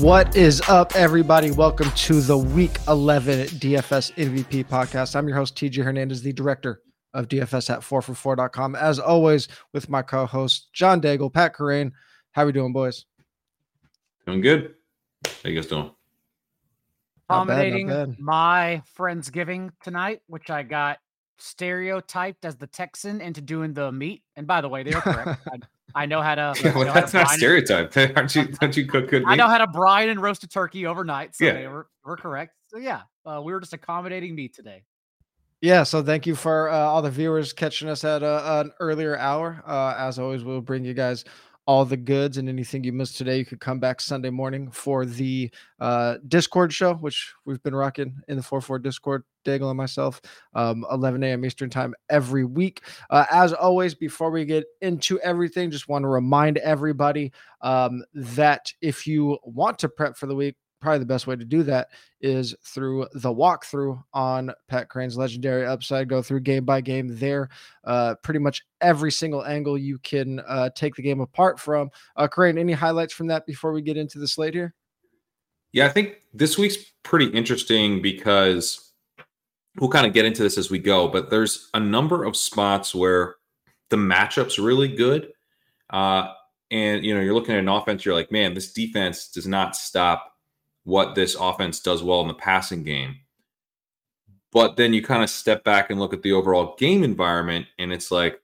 What is up, everybody? Welcome to the Week 11 DFS MVP podcast. I'm your host, TJ Hernandez, the director of DFS at 4for4.com. As always, with my co host, John Daigle, Pat Kerrane. How are we doing, boys? Doing good. How you guys doing? Not bad, Dominating bad. my Friendsgiving tonight, which I got stereotyped as the Texan into doing the meat. And by the way, they're correct. I, I know how to. Yeah, I well, know how to that's not brine- stereotype. Aren't you? Don't you cook good I meat? know how to brine and roast a turkey overnight, so Yeah. they were, were correct. So yeah, uh, we were just accommodating meat today. Yeah, so thank you for uh, all the viewers catching us at uh, an earlier hour. Uh, as always, we'll bring you guys all the goods and anything you missed today. You could come back Sunday morning for the uh, Discord show, which we've been rocking in the 4-4 Discord, Daigle and myself, um, 11 a.m. Eastern time every week. Uh, as always, before we get into everything, just want to remind everybody um, that if you want to prep for the week, probably the best way to do that is through the walkthrough on Pat Kerrane's legendary upside. Go through game by game there. Uh, pretty much every single angle you can uh, take the game apart from. Uh, Crane, any highlights from that before we get into the slate here? Yeah, I think this week's pretty interesting because we'll kind of get into this as we go, but there's a number of spots where the matchup's really good. Uh, and you know, you're looking at an offense, you're like, man, this defense does not stop what this offense does well in the passing game. But then you kind of step back and look at the overall game environment, and it's like,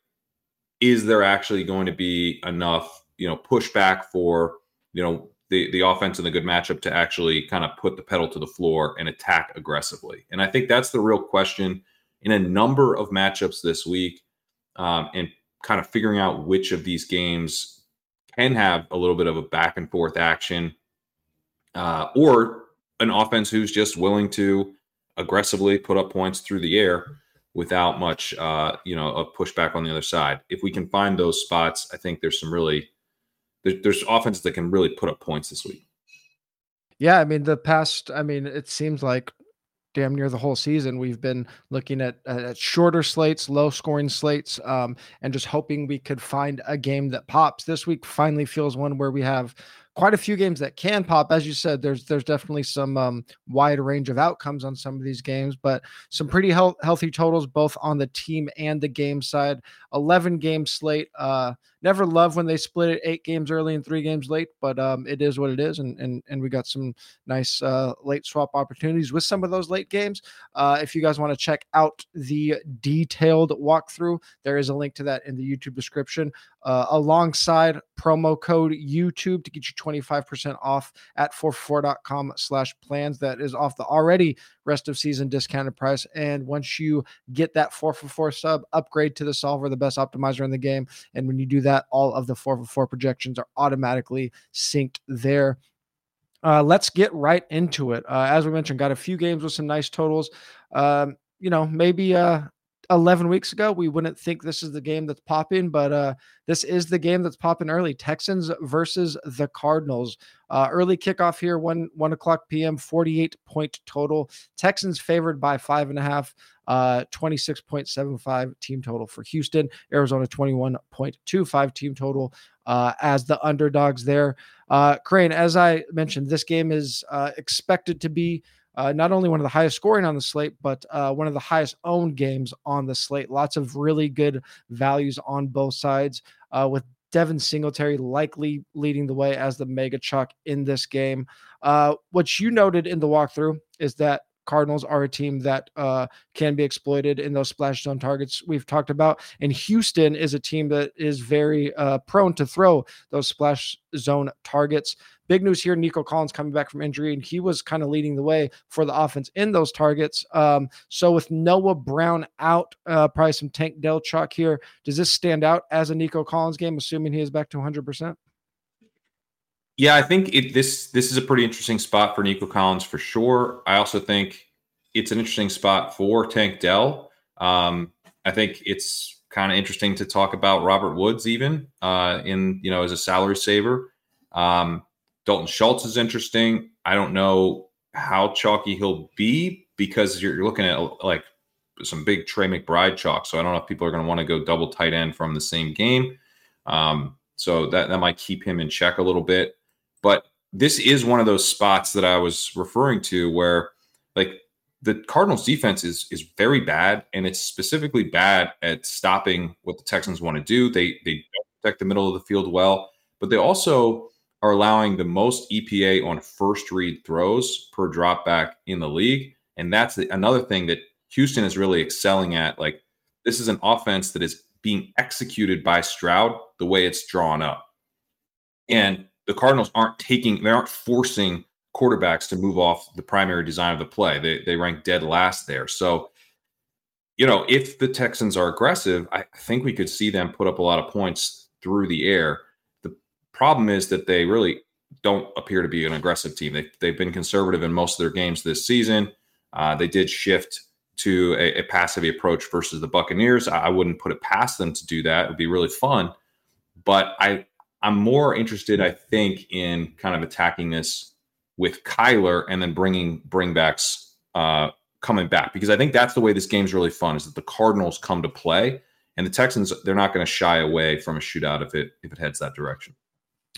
is there actually going to be enough, you know, pushback for, you know, the the offense and the good matchup to actually kind of put the pedal to the floor and attack aggressively? And I think that's the real question in a number of matchups this week, um, and kind of figuring out which of these games can have a little bit of a back and forth action, uh, or an offense who's just willing to aggressively put up points through the air without much, uh, you know, a pushback on the other side. If we can find those spots, I think there's some really there, there's offenses that can really put up points this week. Yeah, I mean the past. I mean it seems like damn near the whole season we've been looking at, at shorter slates, low scoring slates, um, and just hoping we could find a game that pops. This week finally feels one where we have quite a few games that can pop. As you said, there's there's definitely some um, wide range of outcomes on some of these games, but some pretty health, healthy totals both on the team and the game side. 11 game slate. Uh, never love when they split it eight games early and three games late, but um, it is what it is, and and and we got some nice uh, late swap opportunities with some of those late games. Uh, if you guys want to check out the detailed walkthrough, there is a link to that in the YouTube description, uh, alongside promo code YouTube to get you 25% off at 4for4.com slash plans. That is off the already rest of season discounted price. And once you get that 4 for 4 sub, upgrade to the solver, the best optimizer in the game. And when you do that, all of the 4 for 4 projections are automatically synced there. Uh, let's get right into it. Uh, as we mentioned, got a few games with some nice totals. Um, you know, maybe uh, 11 weeks ago, we wouldn't think this is the game that's popping, but uh, this is the game that's popping early. Texans versus the Cardinals. Uh, early kickoff here, one one o'clock p.m. 48 point total. Texans favored by five and a half. Uh, 26.75 team total for Houston. Arizona 21.25 team total uh, as the underdogs there. Uh, Kerrane, as I mentioned, this game is uh, expected to be uh, not only one of the highest scoring on the slate, but uh, one of the highest owned games on the slate. Lots of really good values on both sides, with Devin Singletary likely leading the way as the mega chalk in this game. Uh, what you noted in the walkthrough is that Cardinals are a team that uh, can be exploited in those splash zone targets we've talked about. And Houston is a team that is very uh, prone to throw those splash zone targets. Big news here Nico Collins coming back from injury, and he was kind of leading the way for the offense in those targets. Um, so, with Noah Brown out, uh, probably some Tank Dell chalk here. Does this stand out as a Nico Collins game, assuming he is back to 100%? Yeah, I think it, this this is a pretty interesting spot for Nico Collins for sure. I also think it's an interesting spot for Tank Dell. Um, I think it's kind of interesting to talk about Robert Woods even uh, in you know as a salary saver. Um, Dalton Schultz is interesting. I don't know how chalky he'll be because you're, you're looking at like some big Trey McBride chalk. So I don't know if people are going to want to go double tight end from the same game. Um, so that that might keep him in check a little bit. But this is one of those spots that I was referring to where like the Cardinals defense is is very bad and it's specifically bad at stopping what the Texans want to do. They they don't protect the middle of the field well, but they also are allowing the most EPA on first read throws per drop back in the league. And that's the, another thing that Houston is really excelling at. Like, this is an offense that is being executed by Stroud the way it's drawn up. And the Cardinals aren't taking, they aren't forcing quarterbacks to move off the primary design of the play. They, they rank dead last there. So, you know, if the Texans are aggressive, I think we could see them put up a lot of points through the air. The problem is that they really don't appear to be an aggressive team. They, they've been conservative in most of their games this season. Uh, they did shift to a, a passive approach versus the Buccaneers. I, I wouldn't put it past them to do that. It would be really fun. But I, I'm more interested, I think, in kind of attacking this with Kyler and then bringing bringbacks uh, coming back because I think that's the way this game's really fun is that the Cardinals come to play and the Texans they're not going to shy away from a shootout if it if it heads that direction.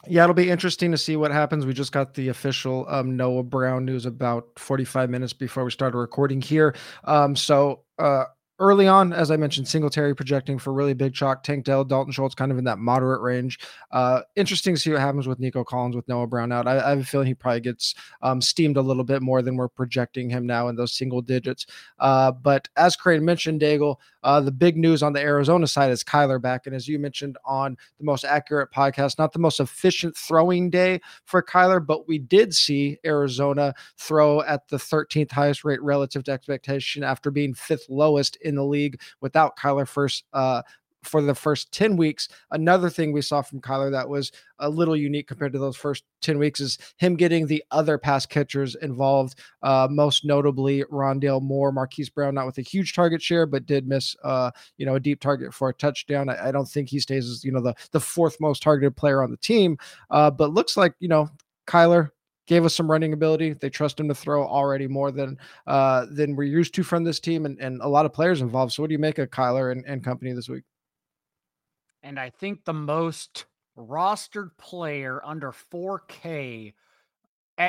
Yeah, it'll be interesting to see what happens. We just got the official um, Noah Brown news about 45 minutes before we started recording here. Um, so uh, early on, as I mentioned, Singletary projecting for really big chalk. Tank Dell, Dalton Schultz kind of in that moderate range. Uh, interesting to see what happens with Nico Collins with Noah Brown out. I, I have a feeling he probably gets um, steamed a little bit more than we're projecting him now in those single digits. Uh, but as Kerrane mentioned, Daigle, uh, the big news on the Arizona side is Kyler back. And as you mentioned on the most accurate podcast, not the most efficient throwing day for Kyler, but we did see Arizona throw at the 13th highest rate relative to expectation after being fifth lowest in the league without Kyler first uh, for the first 10 weeks. Another thing we saw from Kyler that was a little unique compared to those first 10 weeks is him getting the other pass catchers involved, uh, most notably Rondale Moore, Marquise Brown, not with a huge target share, but did miss, uh, you know, a deep target for a touchdown. I, I, don't think he stays as, you know, the, the fourth most targeted player on the team, uh, but looks like, you know, Kyler gave us some running ability. They trust him to throw already more than uh, than we're used to from this team, and, and a lot of players involved. So, what do you make of Kyler and, and company this week? And I think the most rostered player under 4K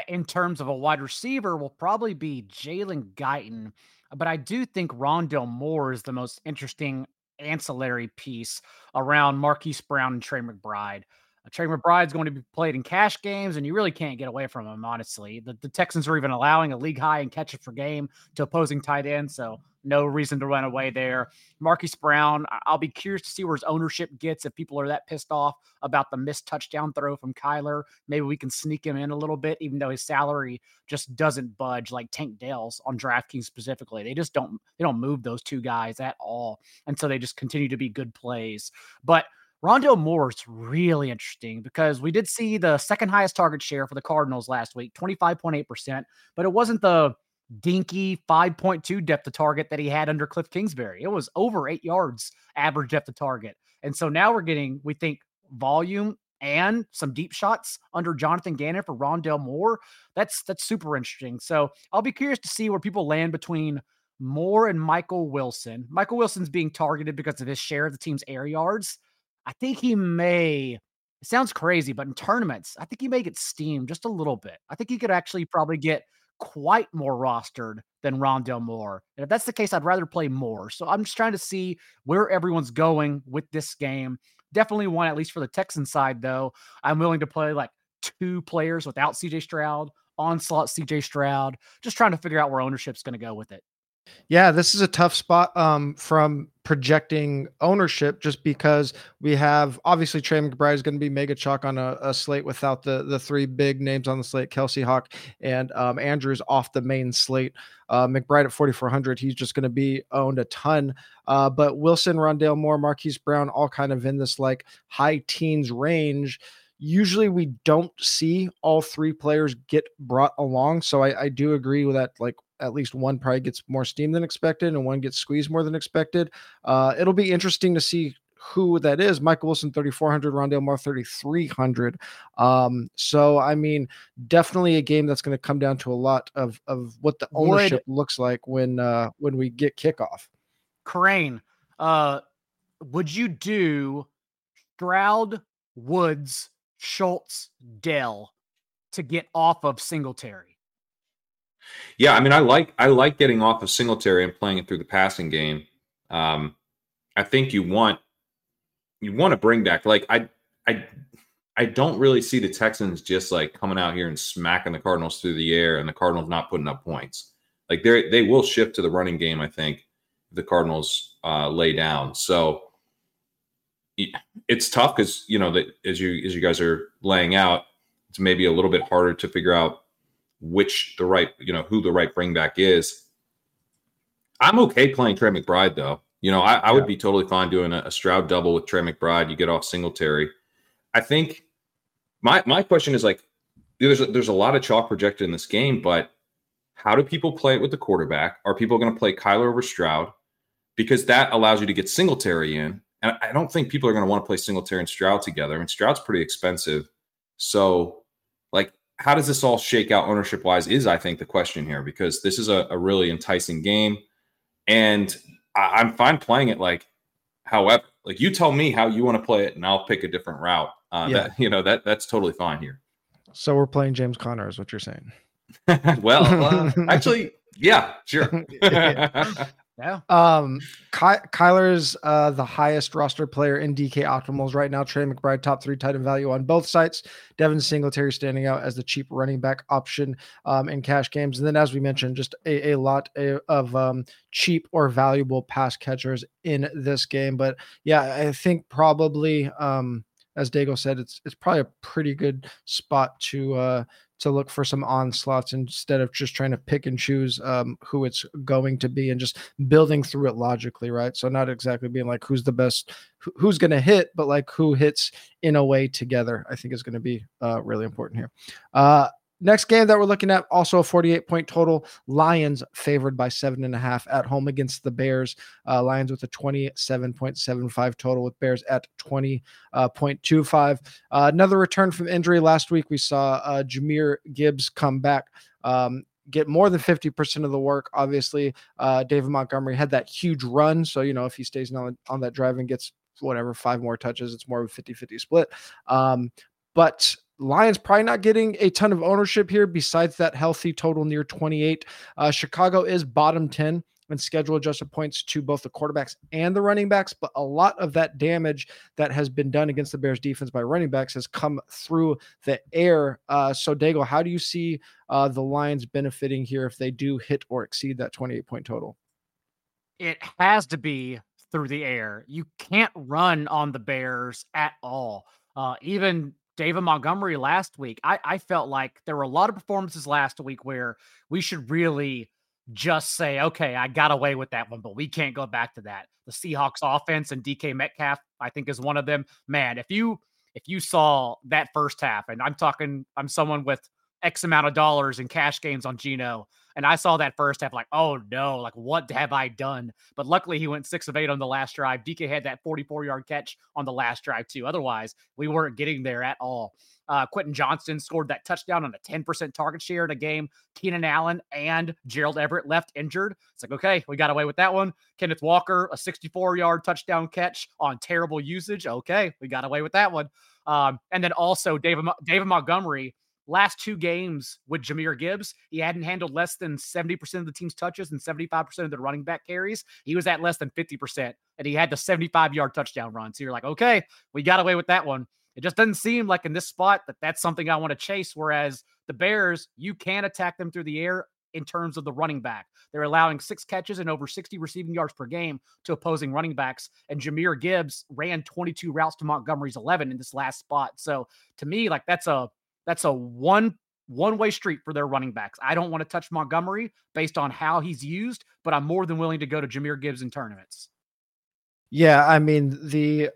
in terms of a wide receiver will probably be Jalen Guyton. But I do think Rondale Moore is the most interesting ancillary piece around Marquise Brown and Trey McBride. Trey McBride's going to be played in cash games, and you really can't get away from him, honestly. The, the Texans are even allowing a league high in catches per game to opposing tight ends, so no reason to run away there. Marquise Brown, I'll be curious to see where his ownership gets if people are that pissed off about the missed touchdown throw from Kyler. Maybe we can sneak him in a little bit, even though his salary just doesn't budge like Tank Dell's on DraftKings specifically. They just don't they don't move those two guys at all. And so they just continue to be good plays. But Rondale Moore is really interesting because we did see the second highest target share for the Cardinals last week, 25.8%, but it wasn't the dinky 5.2 depth of target that he had under Cliff Kingsbury. It was over eight yards average depth of target. And so now we're getting, we think, volume and some deep shots under Jonathan Gannon for Rondale Moore. That's that's super interesting. So I'll be curious to see where people land between Moore and Michael Wilson. Michael Wilson's being targeted because of his share of the team's air yards. I think he may. It sounds crazy, but in tournaments, I think he may get steamed just a little bit. I think he could actually probably get quite more rostered than Rondale Moore. And if that's the case, I'd rather play more. So I'm just trying to see where everyone's going with this game. Definitely one, at least for the Texan side, though. I'm willing to play like two players without CJ Stroud, onslaught CJ Stroud, just trying to figure out where ownership's going to go with it. Yeah, this is a tough spot um, from projecting ownership just because we have obviously Trey McBride is going to be mega chalk on a, a, slate without the the three big names on the slate, Kelce Hock and um, Andrews off the main slate. Uh, McBride at 4,400, he's just going to be owned a ton. Uh, but Wilson, Rondale Moore, Marquise Brown, all kind of in this like high teens range usually we don't see all three players get brought along. So I, I, do agree with that. Like at least one probably gets more steam than expected and one gets squeezed more than expected. Uh, it'll be interesting to see who that is. Michael Wilson, 3,400, Rondale Moore, 3,300. Um, so, I mean, definitely a game that's going to come down to a lot of, of what the ownership would, looks like when, uh, when we get kickoff. Crane, uh, would you do Stroud, Woods, Schultz, Dell to get off of Singletary. Yeah, I mean, I like I like getting off of Singletary and playing it through the passing game. Um, I think you want you want to bring back like I I I don't really see the Texans just like coming out here and smacking the Cardinals through the air and the Cardinals not putting up points. Like they they will shift to the running game. I think the Cardinals uh, lay down. So it's tough because you know that as you as you guys are laying out, it's maybe a little bit harder to figure out which the right you know who the right bring back is. I'm okay playing Trey McBride though. You know, I, I would be totally fine doing a, a Stroud double with Trey McBride. You get off Singletary. I think my my question is like there's a, there's a lot of chalk projected in this game, but how do people play it with the quarterback? Are people going to play Kyler over Stroud? Because that allows you to get Singletary in. And I don't think people are going to want to play Singletary and Stroud together. I mean, Stroud's pretty expensive. So, how does this all shake out ownership wise? Is I think the question here because this is a, a really enticing game. And I, I'm fine playing it like, however, like you tell me how you want to play it and I'll pick a different route. Uh, yeah. That, you know, that that's totally fine here. So we're playing James Conner, is what you're saying. well, uh, actually, yeah, sure. yeah. Um, Ky- Kyler's uh, the highest roster player in DK optimals right now. Trey McBride, top three tight end value on both sites. Devin Singletary standing out as the cheap running back option um, in cash games. And then, as we mentioned, just a, a lot of um, cheap or valuable pass catchers in this game. But yeah, I think probably. Um, as Daigle said, it's it's probably a pretty good spot to uh, to look for some onslaughts instead of just trying to pick and choose um, who it's going to be and just building through it logically, right? So not exactly being like who's the best, who's going to hit, but like who hits in a way together. I think is going to be uh, really important here. Uh, Next game that we're looking at, also a 48 point total. Lions favored by seven and a half at home against the Bears. Uh, Lions with a 27.75 total, with Bears at 20.25. Uh, uh, another return from injury last week. We saw uh, Jahmyr Gibbs come back. Um, get more than 50% of the work. Obviously, uh, David Montgomery had that huge run. So, you know, if he stays on, on that drive and gets whatever, five more touches, it's more of a 50 50 split. Um, but Lions probably not getting a ton of ownership here besides that healthy total near 28. Uh, Chicago is bottom 10 and schedule adjusted points to both the quarterbacks and the running backs. But a lot of that damage that has been done against the Bears defense by running backs has come through the air. Uh, so, Daigle, how do you see uh, the Lions benefiting here if they do hit or exceed that 28 point total? It has to be through the air. You can't run on the Bears at all. Uh, even David Montgomery last week, I, I felt like there were a lot of performances last week where we should really just say, okay, I got away with that one, but we can't go back to that. The Seahawks offense and DK Metcalf, I think, is one of them. Man, if you if you saw that first half, and I'm talking, I'm someone with X amount of dollars in cash games on Geno. And I saw that first half, like, oh no, like what have I done? But luckily, he went six of eight on the last drive. DK had that 44 yard catch on the last drive, too. Otherwise, we weren't getting there at all. Uh, Quentin Johnston scored that touchdown on a 10% target share in a game. Keenan Allen and Gerald Everett left injured. It's like, okay, we got away with that one. Kenneth Walker, a 64 yard touchdown catch on terrible usage. Okay, we got away with that one. Um, and then also David, David Montgomery last two games with Jahmyr Gibbs, he hadn't handled less than 70% of the team's touches and 75% of the running back carries. He was at less than 50%, and he had the 75 yard touchdown run. So you're like, okay, we got away with that one. It just doesn't seem like in this spot that that's something I want to chase. Whereas the Bears, you can attack them through the air in terms of the running back. They're allowing six catches and over 60 receiving yards per game to opposing running backs. And Jahmyr Gibbs ran 22 routes to Montgomery's 11 in this last spot. So to me, like that's a that's a one one way street for their running backs. I don't want to touch Montgomery based on how he's used, but I'm more than willing to go to Jahmyr Gibbs in tournaments. Yeah, I mean the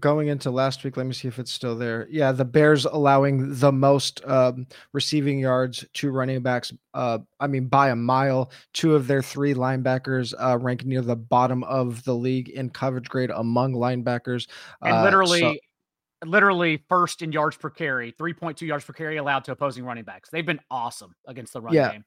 going into last week, let me see if it's still there. Yeah, the Bears allowing the most um, receiving yards to running backs. Uh, I mean, by a mile. Two of their three linebackers uh, rank near the bottom of the league in coverage grade among linebackers. And literally, uh, so- literally first in yards per carry, 3.2 yards per carry allowed to opposing running backs. They've been awesome against the run yeah. game.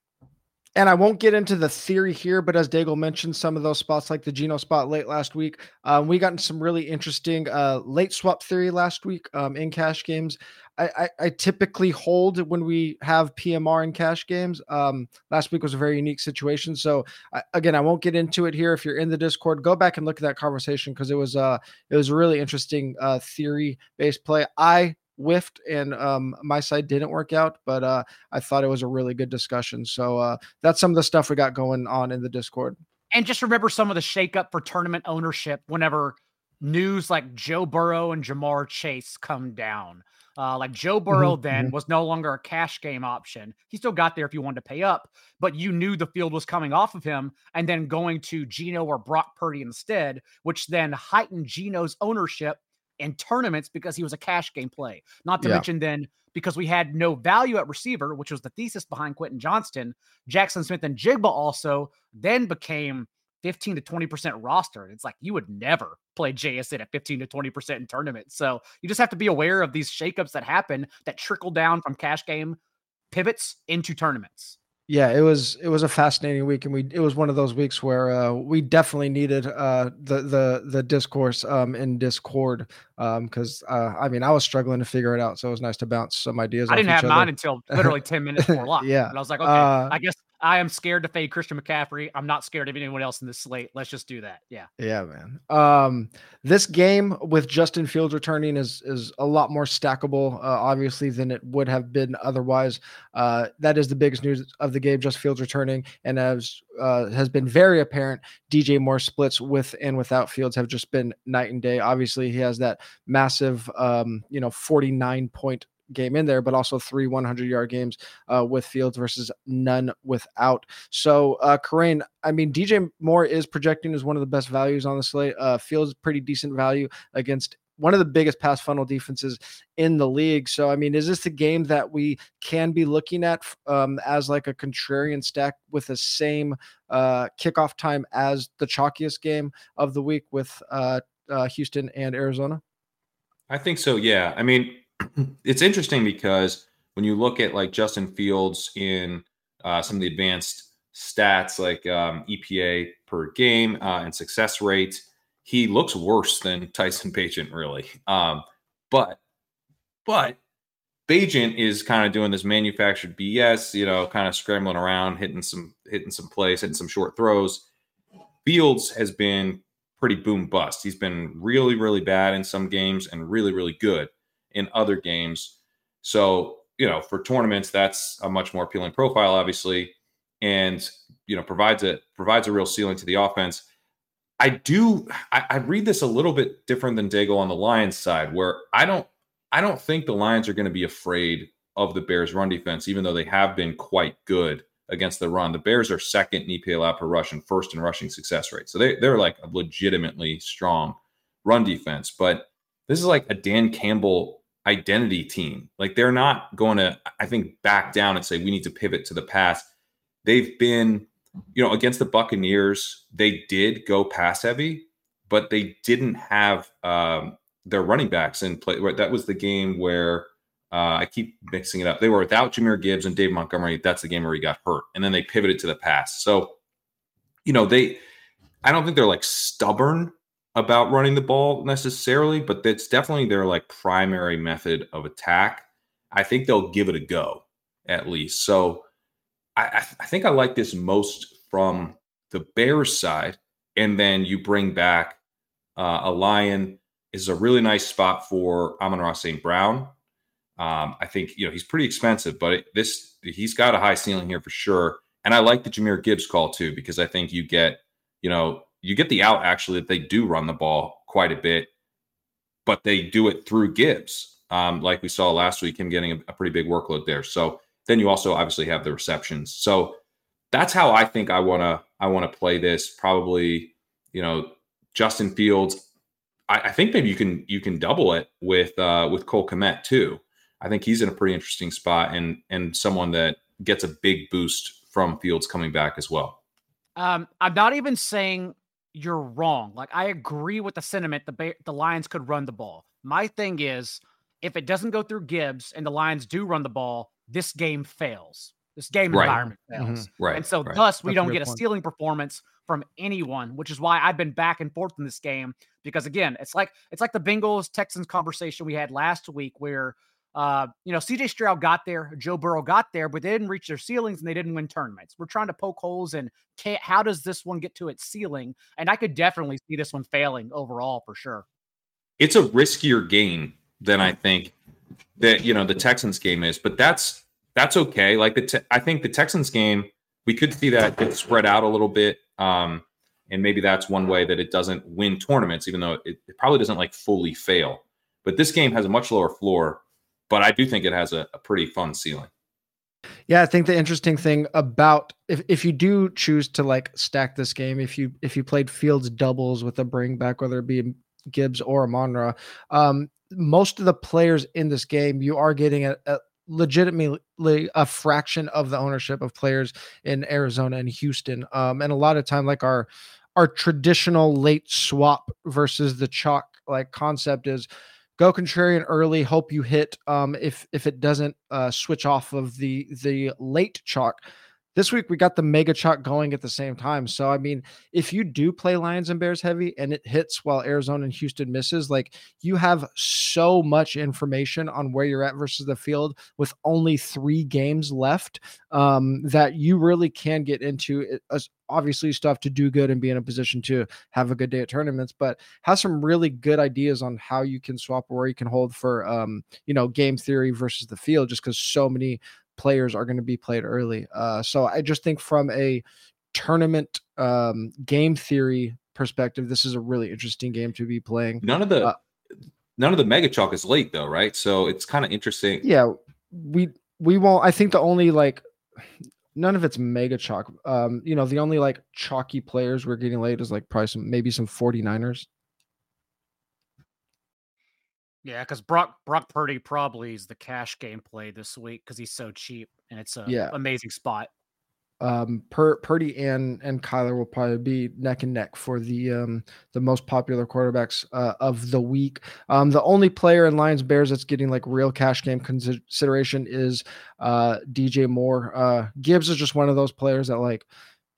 And I won't get into the theory here, but as Daigle mentioned, some of those spots, like the Geno spot late last week, um, we got some really interesting uh, late swap theory last week um, in cash games. I, I, I, typically hold when we have PMR in cash games. Um, last week was a very unique situation. So I, again, I won't get into it here. If you're in the Discord, go back and look at that conversation because it was uh it was a really interesting uh, theory based play. I whiffed and um, my side didn't work out, but uh, I thought it was a really good discussion. So uh, that's some of the stuff we got going on in the Discord. And just remember some of the shakeup for tournament ownership whenever news like Joe Burrow and Ja'Marr Chase come down. Uh, like Joe Burrow mm-hmm. then mm-hmm. was no longer a cash game option. He still got there if you wanted to pay up, but you knew the field was coming off of him and then going to Geno or Brock Purdy instead, which then heightened Geno's ownership in tournaments because he was a cash game play. Not to yeah. mention then because we had no value at receiver, which was the thesis behind Quentin Johnston, Jaxon Smith-Njigba also then became 15 to 20% roster. It's like you would never play JSN at 15 to 20% in tournaments. So you just have to be aware of these shakeups that happen that trickle down from cash game pivots into tournaments yeah, it was it was a fascinating week, and we it was one of those weeks where uh, we definitely needed uh, the the the discourse um, in Discord because um, uh, I mean I was struggling to figure it out, so it was nice to bounce some ideas. I didn't have other. mine until literally ten minutes before lock. yeah, and I was like, okay, uh, I guess I am scared to fade Christian McCaffrey. I'm not scared of anyone else in this slate. Let's just do that. Yeah. Yeah, man. Um, this game with Justin Fields returning is is a lot more stackable, uh, obviously, than it would have been otherwise. Uh, that is the biggest news of the game. Just Fields returning, and as uh, has been very apparent, DJ Moore splits with and without Fields have just been night and day. Obviously, he has that massive, um, you know, 49 point game in there, but also three 100 yard games uh, with Fields versus none without. So, uh, Kerrane, I mean, DJ Moore is projecting as one of the best values on the slate. Uh, Fields pretty decent value against one of the biggest pass funnel defenses in the league. So, I mean, is this a game that we can be looking at um, as like a contrarian stack with the same uh, kickoff time as the chalkiest game of the week with uh, uh, Houston and Arizona? I think so. Yeah. I mean, it's interesting because when you look at like Justin Fields in uh, some of the advanced stats like um, EPA per game uh, and success rate, he looks worse than Tyson Bagent, really. Um, but, but Bagent is kind of doing this manufactured BS, you know, kind of scrambling around, hitting some hitting some plays, hitting some short throws. Fields has been pretty boom bust. He's been really, really bad in some games and really, really good in other games. So, you know, for tournaments, that's a much more appealing profile, obviously, and you know, provides a provides a real ceiling to the offense. I do I, I read this a little bit different than Daigle on the Lions side, where I don't I don't think the Lions are going to be afraid of the Bears run defense, even though they have been quite good against the run. The Bears are second in EPA allowed per rush and first in rushing success rate. So they, they're like a legitimately strong run defense. But this is like a Dan Campbell identity team. Like they're not going to, I think, back down and say we need to pivot to the pass. They've been, you know, against the Buccaneers, they did go pass heavy, but they didn't have um, their running backs in play. That was the game where uh, I keep mixing it up. They were without Jahmyr Gibbs and Dave Montgomery. That's the game where he got hurt, and then they pivoted to the pass. So, you know, they. I don't think they're like stubborn about running the ball necessarily, but that's definitely their like primary method of attack. I think they'll give it a go at least. So I, I think I like this most from the Bears side. And then you bring back uh, a Lion is a really nice spot for Amon-Ra St. Brown. Um, I think you know he's pretty expensive, but it, this he's got a high ceiling here for sure. And I like the Jahmyr Gibbs call too because I think you get you know you get the out actually that they do run the ball quite a bit, but they do it through Gibbs, um, like we saw last week, him getting a, a pretty big workload there. So then you also obviously have the receptions. So that's how I think I want to I want to play this. Probably, you know, Justin Fields. I, I, think maybe you can you can double it with uh, with Cole Kmet too. I think he's in a pretty interesting spot and and someone that gets a big boost from Fields coming back as well. Um, I'm not even saying you're wrong. Like I agree with the sentiment the the Lions could run the ball. My thing is if it doesn't go through Gibbs and the Lions do run the ball, this game fails. This game Right. environment mm-hmm. fails. Right. And so right. thus we That's don't good get a point. ceiling performance from anyone, which is why I've been back and forth in this game because again, it's like it's like the Bengals Texans conversation we had last week where uh, you know, CJ Stroud got there, Joe Burrow got there, but they didn't reach their ceilings and they didn't win tournaments. We're trying to poke holes and how does this one get to its ceiling? And I could definitely see this one failing overall for sure. it's a riskier game than I think that you know the Texans game is, but that's that's okay. Like the te- I think the Texans game, we could see that get spread out a little bit, um, and maybe that's one way that it doesn't win tournaments, even though it, it probably doesn't like fully fail. But this game has a much lower floor, but I do think it has a, a pretty fun ceiling. Yeah, I think the interesting thing about if, if you do choose to like stack this game, if you if you played Fields doubles with a bring back, whether it be Gibbs or Monra, um, most of the players in this game, you are getting a, a legitimately a fraction of the ownership of players in Arizona and Houston. Um, and a lot of time, like our our traditional late swap versus the chalk like concept is go contrarian early hope you hit um if if it doesn't uh switch off of the the late chalk this week we got the mega chalk going at the same time. So i mean if you do play lions and bears heavy and it hits while arizona and houston misses like you have so much information on where you're at versus the field with only three games left um that you really can get into it obviously have to do good and be in a position to have a good day at tournaments but has some really good ideas on how you can swap or where you can hold for um you know game theory versus the field just because so many players are going to be played early uh so i just think from a tournament um game theory perspective this is a really interesting game to be playing None of the Uh, none of the mega chalk is late though, right? So it's kind of interesting. yeah we we won't i think the only like none of it's mega chalk um you know the only like chalky players we're getting late is like probably some maybe some 49ers Yeah, because Brock Brock Purdy probably is the cash game play this week because he's so cheap and it's a Yeah. amazing spot. um per Purdy and and Kyler will probably be neck and neck for the um the most popular quarterbacks uh, of the week. Um the only player in Lions Bears that's getting like real cash game consideration is uh DJ Moore. Uh Gibbs is just one of those players that like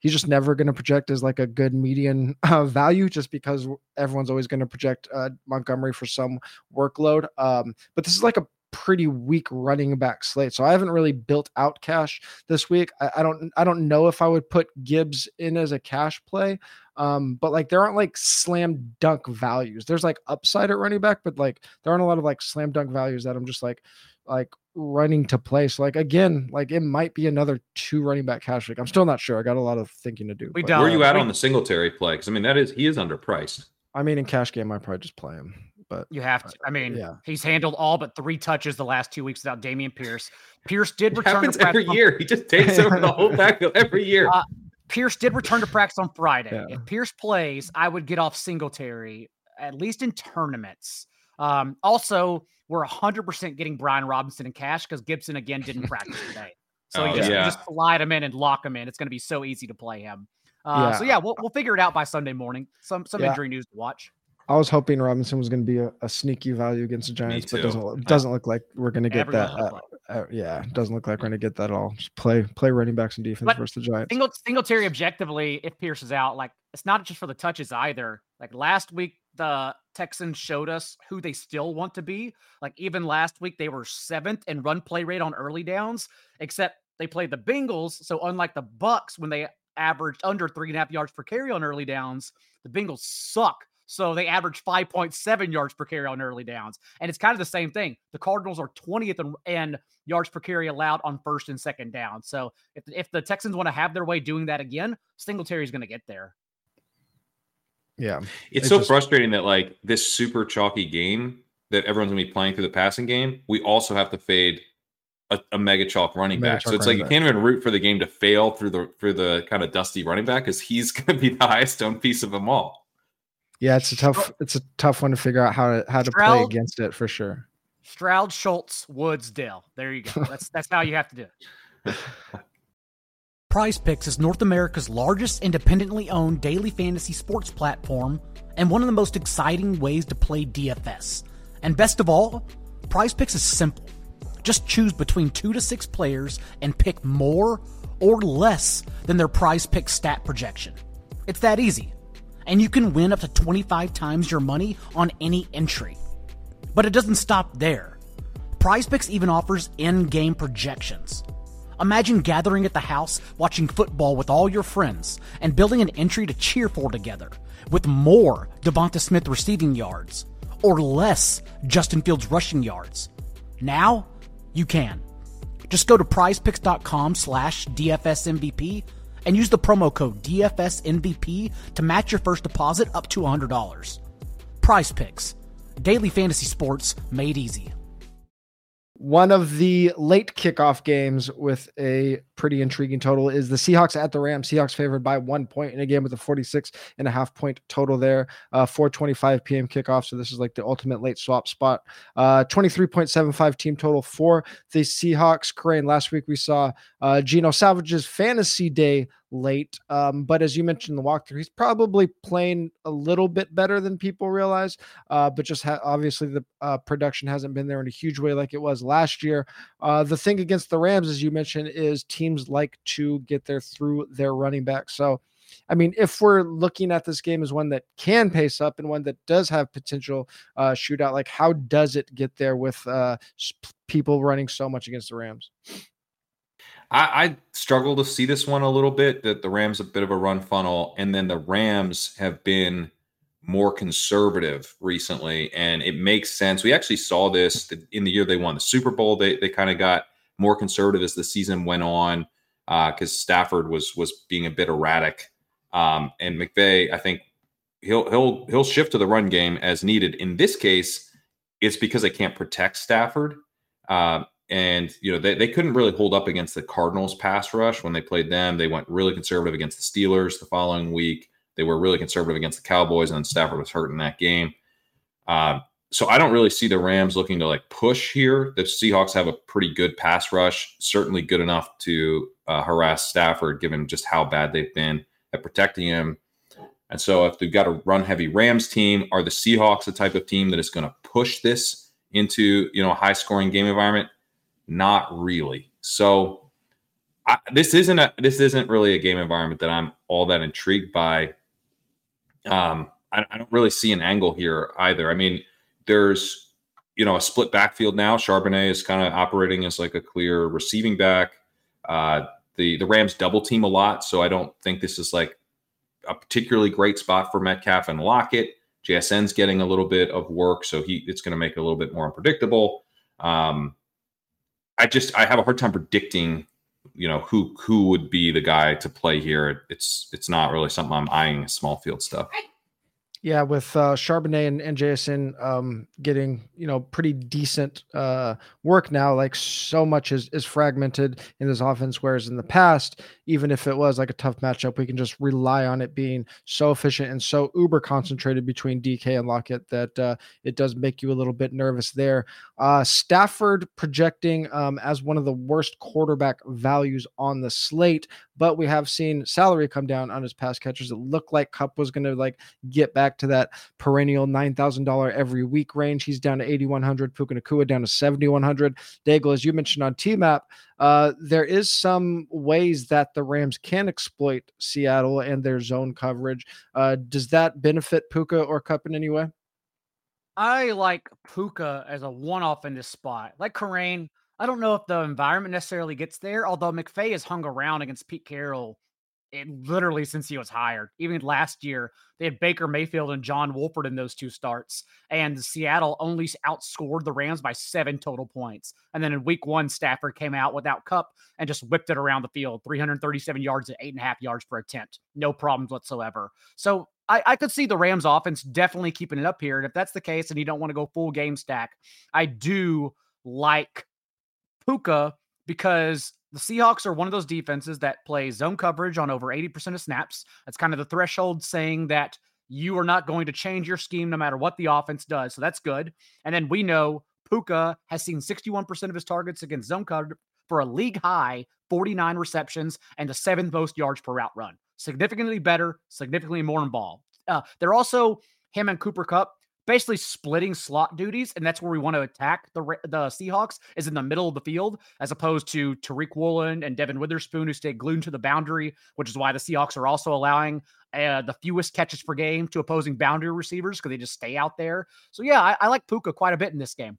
he's just never going to project as like a good median uh, value just because everyone's always going to project uh, Montgomery for some workload. Um but this is like a pretty weak running back slate. So I haven't really built out cash this week. I, I don't I don't know if I would put Gibbs in as a cash play. Um, but like there aren't like slam dunk values. There's like upside at running back, but like there aren't a lot of like slam dunk values that I'm just like like running to play. So like again, like it might be another two running back cash week. I'm still not sure. I got a lot of thinking to do. We but, don't. Where are you at on the Singletary play? Because I mean that is he is underpriced. I mean in cash game I probably just play him. But You have to. I mean, yeah. he's handled all but three touches the last two weeks without Dameon Pierce. Pierce did return to happens practice. every on- year. He just takes over the whole backfield every year. Uh, Pierce did return to practice on Friday. Yeah. If Pierce plays, I would get off Singletary at least in tournaments. Um, also, we're 100% getting Brian Robinson in cash because Gibson again didn't practice today. So Oh, you, just, you yeah. just slide him in and lock him in. It's going to be so easy to play him. Uh, So Yeah. yeah, we'll, we'll figure it out by Sunday morning. Some some Yeah. injury news to watch. I was hoping Robinson was going to be a, a sneaky value against the Giants, but doesn't look- doesn't look like we're going to get Everyone that. loves Uh, uh, yeah, doesn't look like we're going to get that at all. Just play play running backs and defense But versus the Giants. Single, Singletary objectively, if Pierce is out, like it's not just for the touches either. Like last week, the Texans showed us who they still want to be. Like even last week, they were seventh in run play rate on early downs, except they played the Bengals. So unlike the Bucs, when they averaged under three and a half yards per carry on early downs, the Bengals suck. So they average 5.7 yards per carry on early downs. And it's kind of the same thing. The Cardinals are 20th in, in yards per carry allowed on first and second down. So if, if the Texans want to have their way doing that again, Singletary is going to get there. Yeah, It's It's so just- frustrating that like this super chalky game that everyone's gonna be playing through the passing game, we also have to fade a, a mega chalk running Mega back. So it's like running you back. can't even root for the game to fail through the through the kind of dusty running back because he's gonna be the highest owned piece of them all. yeah, it's a tough it's a tough one to figure out how to how to play against it for sure. Stroud, Schultz, Woods, Dell. There you go. That's that's how you have to do it. Prize Picks is North America's largest independently owned daily fantasy sports platform and one of the most exciting ways to play DFS. And best of all, Prize Picks is simple. Just choose between two to six players and pick more or less than their prize pick stat projection. It's that easy. And you can win up to 25 times your money on any entry. But it doesn't stop there. Prize Picks even offers in game projections. Imagine gathering at the house, watching football with all your friends, and building an entry to cheer for together, with more Devonta Smith receiving yards, or less Justin Fields rushing yards. Now, you can. Just go to prizepicks.com slash DFSMVP and use the promo code DFSMVP to match your first deposit up to $100. Prize Picks. Daily fantasy sports made easy one of the late kickoff games with a pretty intriguing total is the Seahawks at the Rams. Seahawks favored by one point in a game with a 46 and a half point total there. Uh, 4:25 p.m. kickoff. So this is like the ultimate late swap spot. Uh, 23.75 team total for the Seahawks. Kerrane. Last week we saw uh, Geno Salvage's fantasy day late. Um, but as you mentioned in the walkthrough, he's probably playing a little bit better than people realize. Uh, but just ha- obviously the uh, production hasn't been there in a huge way like it was last year. Uh, the thing against the Rams, as you mentioned, is teams like to get there through their running back. So. I mean, if we're looking at this game as one that can pace up and one that does have potential uh, shootout, like how does it get there with uh, people running so much against the Rams? I, I, struggle to see this one a little bit. That the Rams a bit of a run funnel, and then the Rams have been more conservative recently, and it makes sense. We actually saw this in the year they won the Super Bowl. They they kind of got more conservative as the season went on because uh, Stafford was was being a bit erratic, um, and McVay I think he'll he'll he'll shift to the run game as needed. In this case, it's because they can't protect Stafford. Uh, and you know they, they couldn't really hold up against the Cardinals pass rush when they played them. They went really conservative against the Steelers the following week. They were really conservative against the Cowboys, and then Stafford was hurt in that game. Uh, so I don't really see the Rams looking to like push here. The Seahawks have a pretty good pass rush, certainly good enough to uh, harass Stafford, given just how bad they've been at protecting him. And so, if they've got a run heavy Rams team, are the Seahawks the type of team that is going to push this into you know a high scoring game environment? Not really. So I, this isn't a this isn't really a game environment that I'm all that intrigued by. Um, I, I don't really see an angle here either. I mean, there's you know a split backfield now. Charbonnet is kind of operating as like a clear receiving back. Uh, the the Rams double team a lot, so I don't think this is like a particularly great spot for Metcalf and Lockett. JSN's getting a little bit of work, so he it's going to make it a little bit more unpredictable. Um, I just I have a hard time predicting, you know, who who would be the guy to play here. It's it's not really something I'm eyeing small field stuff. Yeah, with uh, Charbonnet and, and Jason um, getting you know pretty decent uh, work now, like so much is is fragmented in this offense. Whereas in the past, even if it was like a tough matchup, we can just rely on it being so efficient and so uber concentrated between DK and Lockett that uh, it does make you a little bit nervous there. Uh, Stafford projecting um, as one of the worst quarterback values on the slate, but we have seen salary come down on his pass catchers. It looked like Kupp was going to like get back to that perennial nine thousand dollar every week range. He's down to eighty one hundred. Puka Nacua down to seventy one hundred. Daigle, as you mentioned on TMAP, uh, there is some ways that the Rams can exploit Seattle and their zone coverage. Uh, does that benefit Puka or Kupp in any way? I like Puka as a one-off in this spot. Like Kerrane, I don't know if the environment necessarily gets there, although McVay has hung around against Pete Carroll it, literally since he was hired. Even last year, they had Baker Mayfield and John Wolford in those two starts, and Seattle only outscored the Rams by seven total points. And then in week one, Stafford came out without Kupp and just whipped it around the field 337 yards at eight and a half yards per attempt. No problems whatsoever. So I, I could see the Rams offense definitely keeping it up here. And if that's the case and you don't want to go full game stack, I do like Puka because the Seahawks are one of those defenses that play zone coverage on over 80% of snaps. That's kind of the threshold saying that you are not going to change your scheme no matter what the offense does. So that's good. And then we know Puka has seen 61% of his targets against zone coverage for a league high 49 receptions and the seventh most yards per route run significantly better, significantly more involved. Uh, they're also him and Cooper Kupp basically splitting slot duties, and that's where we want to attack the the Seahawks is in the middle of the field, as opposed to Tariq Woolen and Devon Witherspoon who stay glued to the boundary, which is why the Seahawks are also allowing uh, the fewest catches per game to opposing boundary receivers because they just stay out there. So yeah, I, I like Puka quite a bit in this game.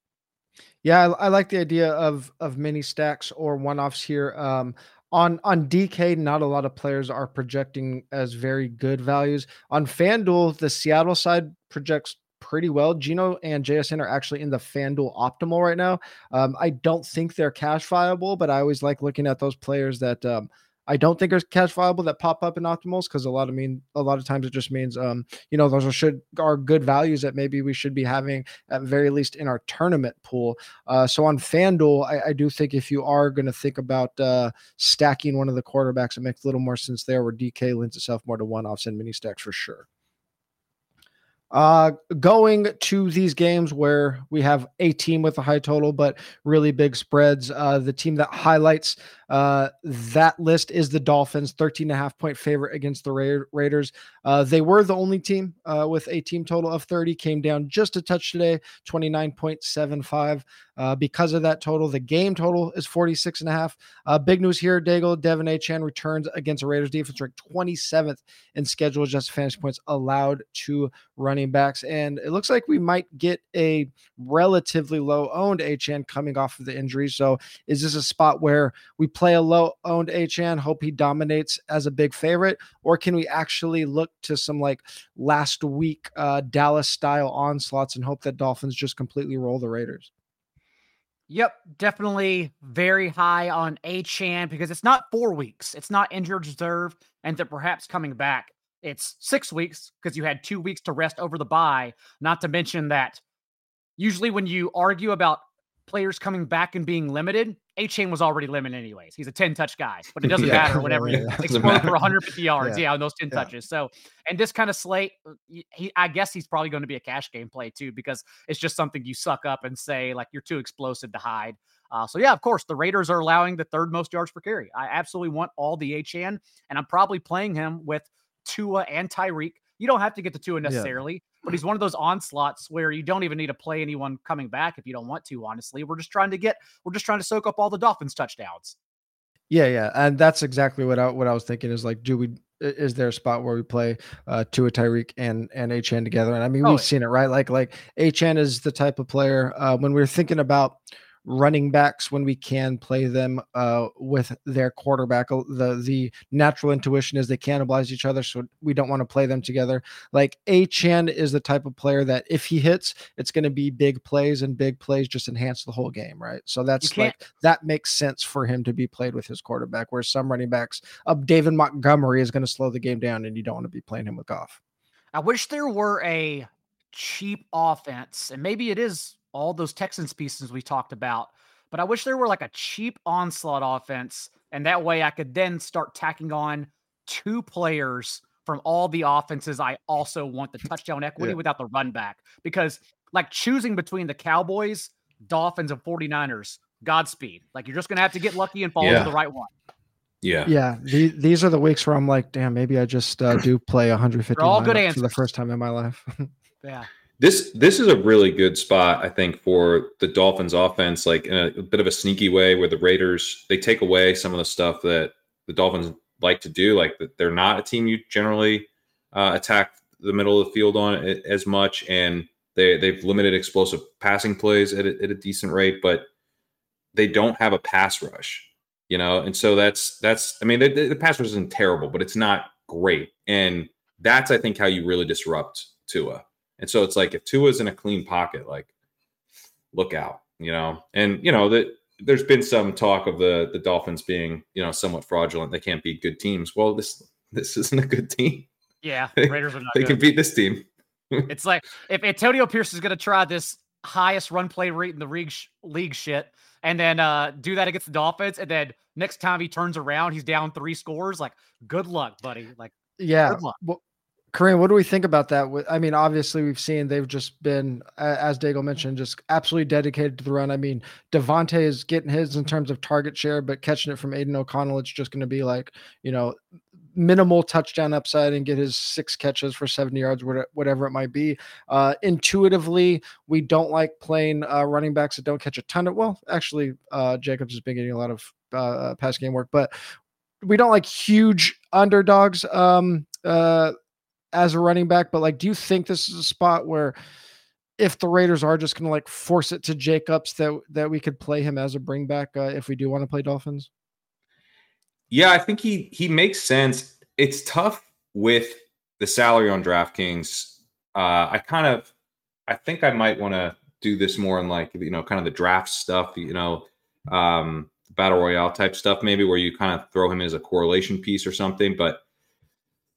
Yeah, I, I, like the idea of of mini stacks or one offs here. Um, on on DK, not a lot of players are projecting as very good values. On FanDuel, the Seattle side projects pretty well. Geno and JSN are actually in the FanDuel optimal right now. Um, I don't think they're cash viable, but I always like looking at those players that um, I don't think are cash viable that pop up in optimals because a lot of mean a lot of times it just means um you know those are should are good values that maybe we should be having at very least in our tournament pool. Uh, so on FanDuel, I, I do think if you are going to think about uh, stacking one of the quarterbacks, it makes a little more sense there where DK lends itself more to one offs and mini stacks for sure. Uh, going to these games where we have a team with a high total, but really big spreads. Uh, the team that highlights uh, that list is the Dolphins, 13 and a half point favorite against the Ra- Raiders. Uh, they were the only team uh, with a team total of 30, came down just a touch today, 29.75. Uh, because of that total, the game total is 46 and a half. Uh, big news here, Daigle, De'Von Achane returns against the Raiders defense ranked 27th in schedule just fantasy points allowed to running backs. And it looks like we might get a relatively low owned Achane coming off of the injury. So is this a spot where we play a low owned Achane, hope he dominates as a big favorite, or can we actually look to some like last week uh, Dallas style onslaughts and hope that Dolphins just completely roll the Raiders? Yep, definitely very high on Achane because it's not four weeks. It's not injured reserve and then perhaps coming back. It's six weeks because you had two weeks to rest over the bye. Not to mention that usually when you argue about players coming back and being limited, Achane was already limited anyways. He's a 10 touch guy, but it doesn't yeah. matter whatever. Yeah, yeah. Explode for 150 yards. Yeah, on those 10 touches. So, and this kind of slate, he, I guess he's probably going to be a cash game play too, because it's just something you suck up and say, like, you're too explosive to hide. Uh, so, yeah, of course, the Raiders are allowing the third most yards per carry. I absolutely want all the Achane, and I'm probably playing him with Tua and Tyreek. You don't have to get the Tua necessarily but he's one of those onslaughts where you don't even need to play anyone coming back if you don't want to. Honestly, we're just trying to get we're just trying to soak up all the Dolphins touchdowns. Yeah, yeah, and that's exactly what I what I was thinking is like, do we is there a spot where we play uh Tua Tyreek and and Achane together? And I mean, oh, we've seen it, right? Like like Achane is the type of player uh, when we're thinking about running backs when we can play them uh, with their quarterback. Uh, the the natural intuition is they cannibalize each other, so we don't want to play them together. Like Achane is the type of player that if he hits, it's going to be big plays, and big plays just enhance the whole game, right? So that's like that makes sense for him to be played with his quarterback. Where some running backs, uh, David Montgomery is going to slow the game down, and you don't want to be playing him with golf. I wish there were a cheap offense, and maybe it is all those Texans pieces we talked about. But I wish there were like a cheap onslaught offense, and that way I could then start tacking on two players from all the offenses I also want the touchdown equity yeah. without the run back. Because like choosing between the Cowboys, Dolphins, and 49ers, Godspeed. Like you're just gonna have to get lucky and fall yeah. into the right one. Yeah. Yeah. The, these are the weeks where I'm like, damn, maybe I just uh, do play 150 all good answers. for the first time in my life. yeah. This this is a really good spot, I think, for the Dolphins offense, like in a, a, bit of a sneaky way where the Raiders they take away some of the stuff that the Dolphins like to do. Like they're not a team you generally uh, attack the middle of the field on as much, and they they've limited explosive passing plays at a, at a decent rate, but they don't have a pass rush, you know. And so that's that's I mean the, the pass rush isn't terrible, but it's not great, and that's I think how you really disrupt Tua and so it's like if Tua is in a clean pocket, like look out, you know. And you know that there's been some talk of the the Dolphins being you know somewhat fraudulent. They can't beat good teams. Well, this this isn't a good team. Yeah, Raiders are not. they good. can beat this team. it's like if Antonio Pierce is going to try this highest run play rate in the league, league shit, and then uh, do that against the Dolphins, and then next time he turns around, he's down three scores. Like, good luck, buddy. Like, yeah. Well, Kerrane, what do we think about that? I mean, obviously, we've seen they've just been, as Daigle mentioned, just absolutely dedicated to the run. I mean, Davante is getting his in terms of target share, but catching it from Aidan O'Connell, it's just going to be like, you know, minimal touchdown upside and get his six catches for 70 yards, whatever it might be. Uh, intuitively, we don't like playing uh, running backs that don't catch a ton of. Well, actually, uh, Jacobs has been getting a lot of uh, pass game work, but we don't like huge underdogs um, uh, as a running back. But like, do you think this is a spot where? if the Raiders are just going to like force it to Jacobs that that we could play him as a bring back uh, if we do want to play Dolphins? Yeah, I think he he makes sense. It's tough with the salary on DraftKings. Uh, I kind of I think I might want to do this more in like you know kind of the draft stuff, you know, um, battle royale type stuff, maybe where you kind of throw him as a correlation piece or something. But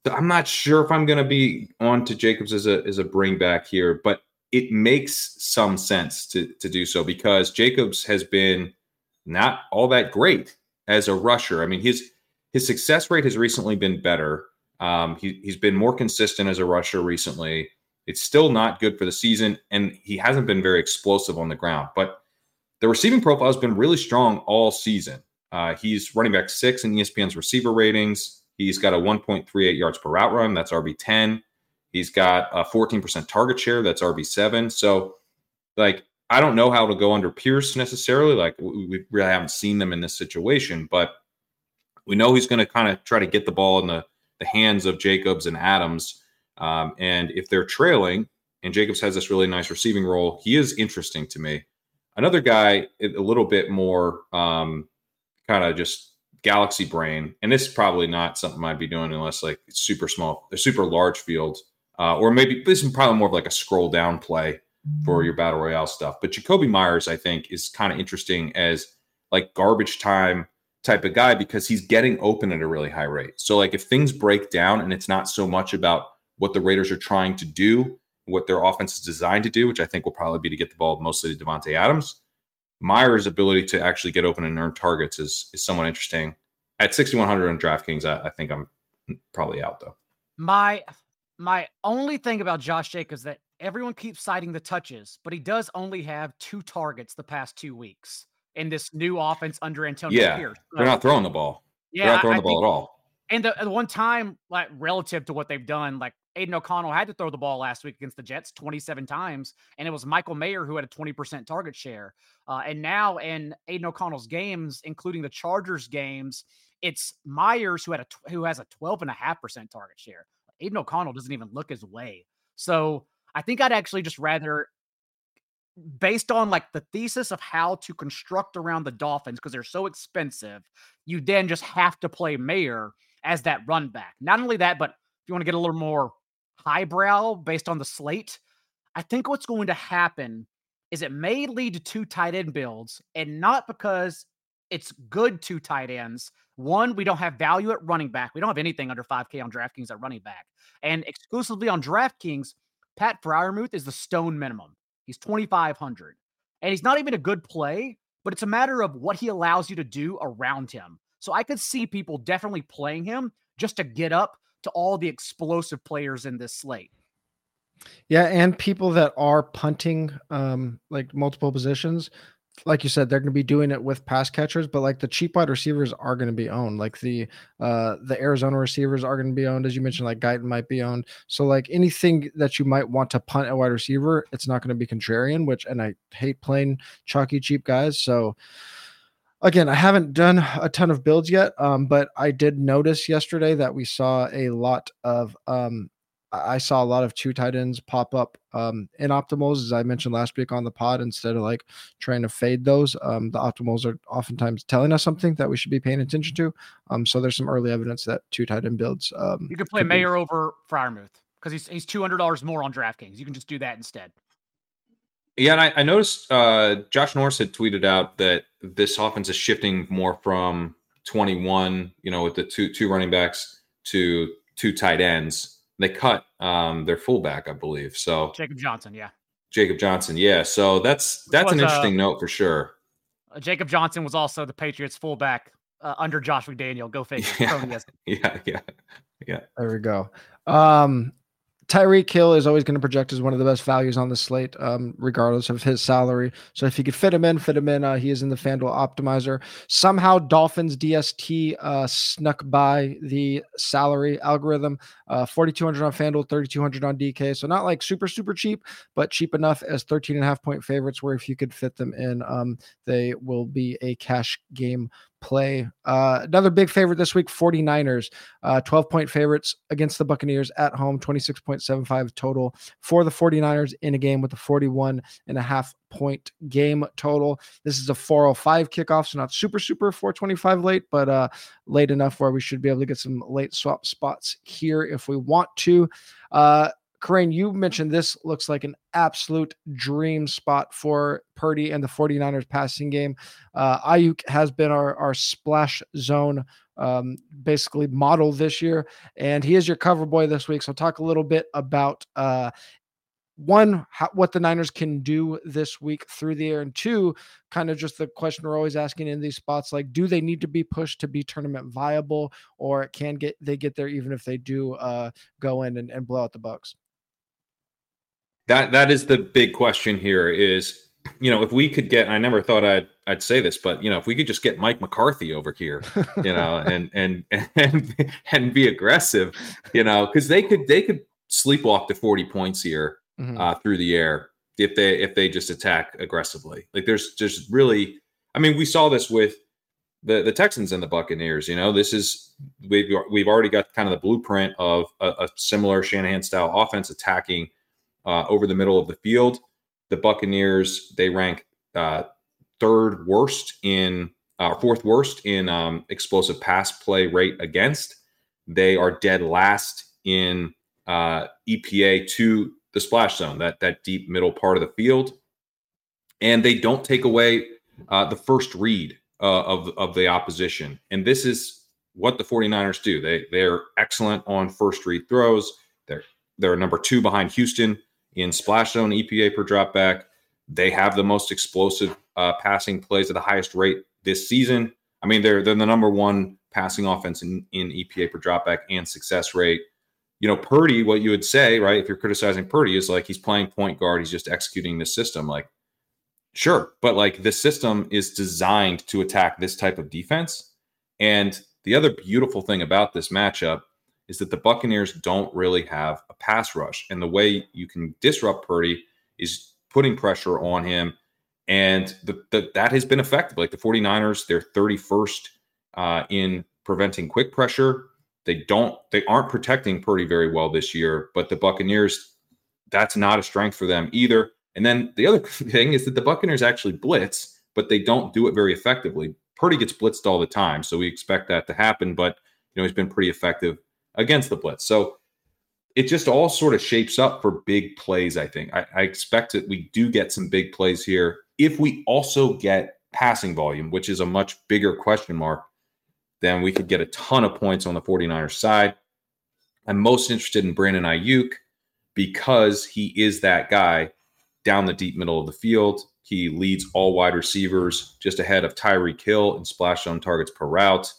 I'm not sure if I'm going to be on to Jacobs as a as a bring back here. But it makes some sense to to do so because Jacobs has been not all that great as a rusher. I mean, his his success rate has recently been better. Um, he, he's been more consistent as a rusher recently. It's still not good for the season, and he hasn't been very explosive on the ground. But the receiving profile has been really strong all season. Uh, he's running back six in ESPN's receiver ratings. He's got a 1.38 yards per route run. That's RB 10. He's got a 14% target share. That's RB7. So, like, I don't know how to go under Pierce necessarily. Like, we really haven't seen them in this situation, but we know he's going to kind of try to get the ball in the, the hands of Jacobs and Adams. Um, and if they're trailing and Jacobs has this really nice receiving role, he is interesting to me. Another guy, a little bit more um, kind of just galaxy brain, and this is probably not something I'd be doing unless like it's super small, a super large field uh, or maybe this is probably more of like a scroll down play for your battle royale stuff. But Jakobi Meyers, I think, is kind of interesting as like garbage time type of guy because he's getting open at a really high rate. So like if things break down and it's not so much about what the Raiders are trying to do, what their offense is designed to do, which I think will probably be to get the ball mostly to Davante Adams. Meyers' ability to actually get open and earn targets is is somewhat interesting. At 6100 on DraftKings, I, I think I'm probably out though. My my only thing about Josh Jacobs that everyone keeps citing the touches, but he does only have two targets the past two weeks in this new offense under Antonio yeah, Pierce. So, they're not throwing the ball. Yeah, they're not throwing I the ball at all. And the, the, one time, like relative to what they've done, like Aidan O'Connell had to throw the ball last week against the Jets 27 times, and it was Michael Mayer who had a 20% target share. Uh, and now in Aidan O'Connell's games, including the Chargers games, it's Meyers who had a who has a 12.5% target share. Aidan O'Connell doesn't even look his way. So I think I'd actually just rather, based on like the thesis of how to construct around the Dolphins, because they're so expensive, you then just have to play Mayer as that run back. Not only that, but if you want to get a little more highbrow based on the slate, I think what's going to happen is it may lead to two tight end builds, and not because it's good two tight ends. One, we don't have value at running back. We don't have anything under 5K on DraftKings at running back. And exclusively on DraftKings, Pat Freiermuth is the stone minimum. He's 2,500. And he's not even a good play, but it's a matter of what he allows you to do around him. So I could see people definitely playing him just to get up to all the explosive players in this slate. Yeah, and people that are punting um like multiple positions, like you said, they're going to be doing it with pass catchers, but like the cheap wide receivers are going to be owned. Like the uh the Arizona receivers are going to be owned, as you mentioned. Like Guyton might be owned. So like anything that you might want to punt a wide receiver, it's not going to be contrarian. Which and I hate playing chalky cheap guys. So again, I haven't done a ton of builds yet, um, but I did notice yesterday that we saw a lot of um I saw a lot of two tight ends pop up um, in optimals, as I mentioned last week on the pod. Instead of like trying to fade those, um, the optimals are oftentimes telling us something that we should be paying attention to. Um, so there's some early evidence that two tight end builds. Um, you could play Mayer be... over Freiermuth because he's he's two hundred dollars more on DraftKings. You can just do that instead. Yeah, and I, I noticed uh, Josh Norris had tweeted out that this offense is shifting more from 21, you know, with the two two running backs to two tight ends they cut um, their fullback, I believe. So Jacob Johnson, yeah. Jacob Johnson, yeah. So that's that's was, an interesting uh, note for sure. Uh, Jacob Johnson was also the Patriots fullback uh, under Josh McDaniel. Go figure. Yeah, yeah, yeah, yeah. There we go. Um, Tyreek Hill is always going to project as one of the best values on the slate, um, regardless of his salary. So if you could fit him in, fit him in. Uh, he is in the FanDuel optimizer. Somehow Dolphins DST uh, snuck by the salary algorithm. Uh, 4,200 on FanDuel, 3,200 on DK. So not like super, super cheap, but cheap enough as 13 and a half point favorites where if you could fit them in, um, they will be a cash game play. Uh, another big favorite this week 49ers, uh, 12 point favorites against the Buccaneers at home, 26.75 total for the 49ers in a game with a 41 and a half point game total. This is a 405 kickoff, so not super, super 425 late, but uh, late enough where we should be able to get some late swap spots here if we want to. Uh, Kerrane, you mentioned this looks like an absolute dream spot for Purdy and the 49ers passing game. Uh, Aiyuk has been our, our splash zone um, basically model this year, and he is your cover boy this week. So, talk a little bit about uh, one, how, what the Niners can do this week through the air, and two, kind of just the question we're always asking in these spots: like, do they need to be pushed to be tournament viable, or can get they get there even if they do uh, go in and, and blow out the Bucs? that that is the big question here is you know if we could get i never thought i'd i'd say this but you know if we could just get mike mccarthy over here you know and and and and be aggressive you know because they could they could sleepwalk to 40 points here mm-hmm. uh, through the air if they if they just attack aggressively like there's just really i mean we saw this with the the texans and the buccaneers you know this is we've we've already got kind of the blueprint of a, a similar shanahan style offense attacking uh, over the middle of the field. The Buccaneers they rank uh, third worst in uh, fourth worst in um, explosive pass play rate against. They are dead last in uh, EPA to the splash zone, that that deep middle part of the field, and they don't take away uh, the first read uh, of of the opposition. And this is what the 49ers do. They they're excellent on first read throws. They're they're number two behind Houston in splash zone EPA per dropback. They have the most explosive uh, passing plays at the highest rate this season. I mean, they're they're the number one passing offense in, in EPA per dropback and success rate. You know, Purdy, what you would say, right? If you're criticizing Purdy, is like he's playing point guard, he's just executing the system. Like, sure, but like the system is designed to attack this type of defense. And the other beautiful thing about this matchup is that the Buccaneers don't really have a pass rush. And the way you can disrupt Purdy is putting pressure on him. And the, the, that has been effective. Like the 49ers, they're 31st uh, in preventing quick pressure. They don't, they aren't protecting Purdy very well this year, but the Buccaneers, that's not a strength for them either. And then the other thing is that the Buccaneers actually blitz, but they don't do it very effectively. Purdy gets blitzed all the time, so we expect that to happen. But you know he's been pretty effective against the blitz. So it just all sort of shapes up for big plays. I think I, I expect that we do get some big plays here. If we also get passing volume, which is a much bigger question mark, then we could get a ton of points on the 49ers side. I'm most interested in Brandon Aiyuk because he is that guy down the deep middle of the field. He leads all wide receivers just ahead of Tyreek Hill in splash zone targets per route.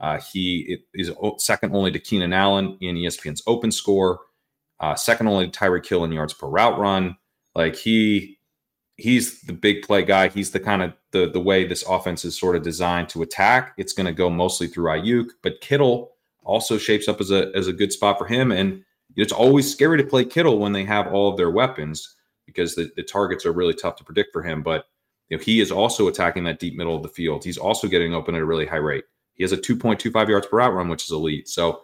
Uh, he is second only to Keenan Allen in ESPN's open score, uh, second only to Tyreek Hill in yards per route run. Like he, he's the big play guy. He's the kind of the the way this offense is sort of designed to attack. It's going to go mostly through Aiyuk, but Kittle also shapes up as a as a good spot for him. And it's always scary to play Kittle when they have all of their weapons because the, the targets are really tough to predict for him. But you know, he is also attacking that deep middle of the field. He's also getting open at a really high rate. He has a 2.25 yards per route run, which is elite. So,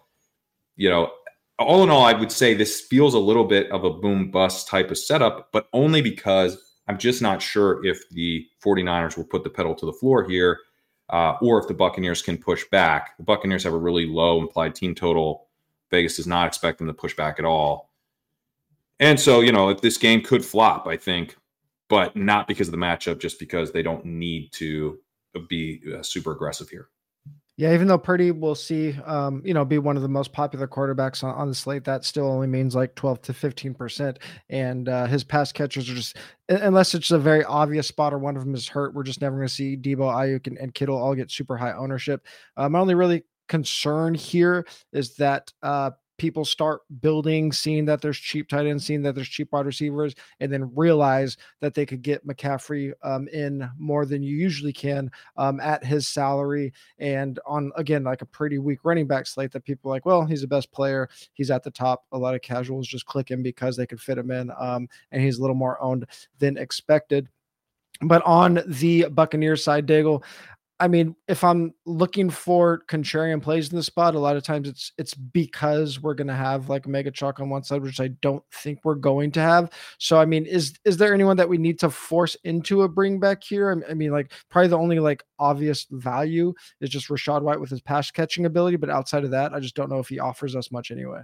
you know, all in all, I would say this feels a little bit of a boom bust type of setup, but only because I'm just not sure if the 49ers will put the pedal to the floor here uh, or if the Buccaneers can push back. The Buccaneers have a really low implied team total. Vegas does not expect them to push back at all. And so, you know, this game could flop, I think, but not because of the matchup, just because they don't need to be uh, super aggressive here. Yeah, even though Purdy will see, um, you know, be one of the most popular quarterbacks on, on the slate, that still only means like 12 to 15 percent. And uh, his pass catchers are just, unless it's a very obvious spot or one of them is hurt, we're just never going to see Deebo, Aiyuk, and, and, Kittle all get super high ownership. Uh, my only really concern here is that uh, people start building, seeing that there's cheap tight ends, seeing that there's cheap wide receivers, and then realize that they could get McCaffrey um, in more than you usually can um, at his salary and on again like a pretty weak running back slate that people like, well, he's the best player, he's at the top. A lot of casuals just click him because they could fit him in, um, and he's a little more owned than expected. But on the Buccaneers side, Daigle, I mean, if I'm looking for contrarian plays in the spot, a lot of times it's it's because we're gonna have like mega chalk on one side, which I don't think we're going to have. So I mean, is is there anyone that we need to force into a bring back here? I mean, like probably the only like obvious value is just Rachaad White with his pass catching ability, but outside of that, I just don't know if he offers us much anyway.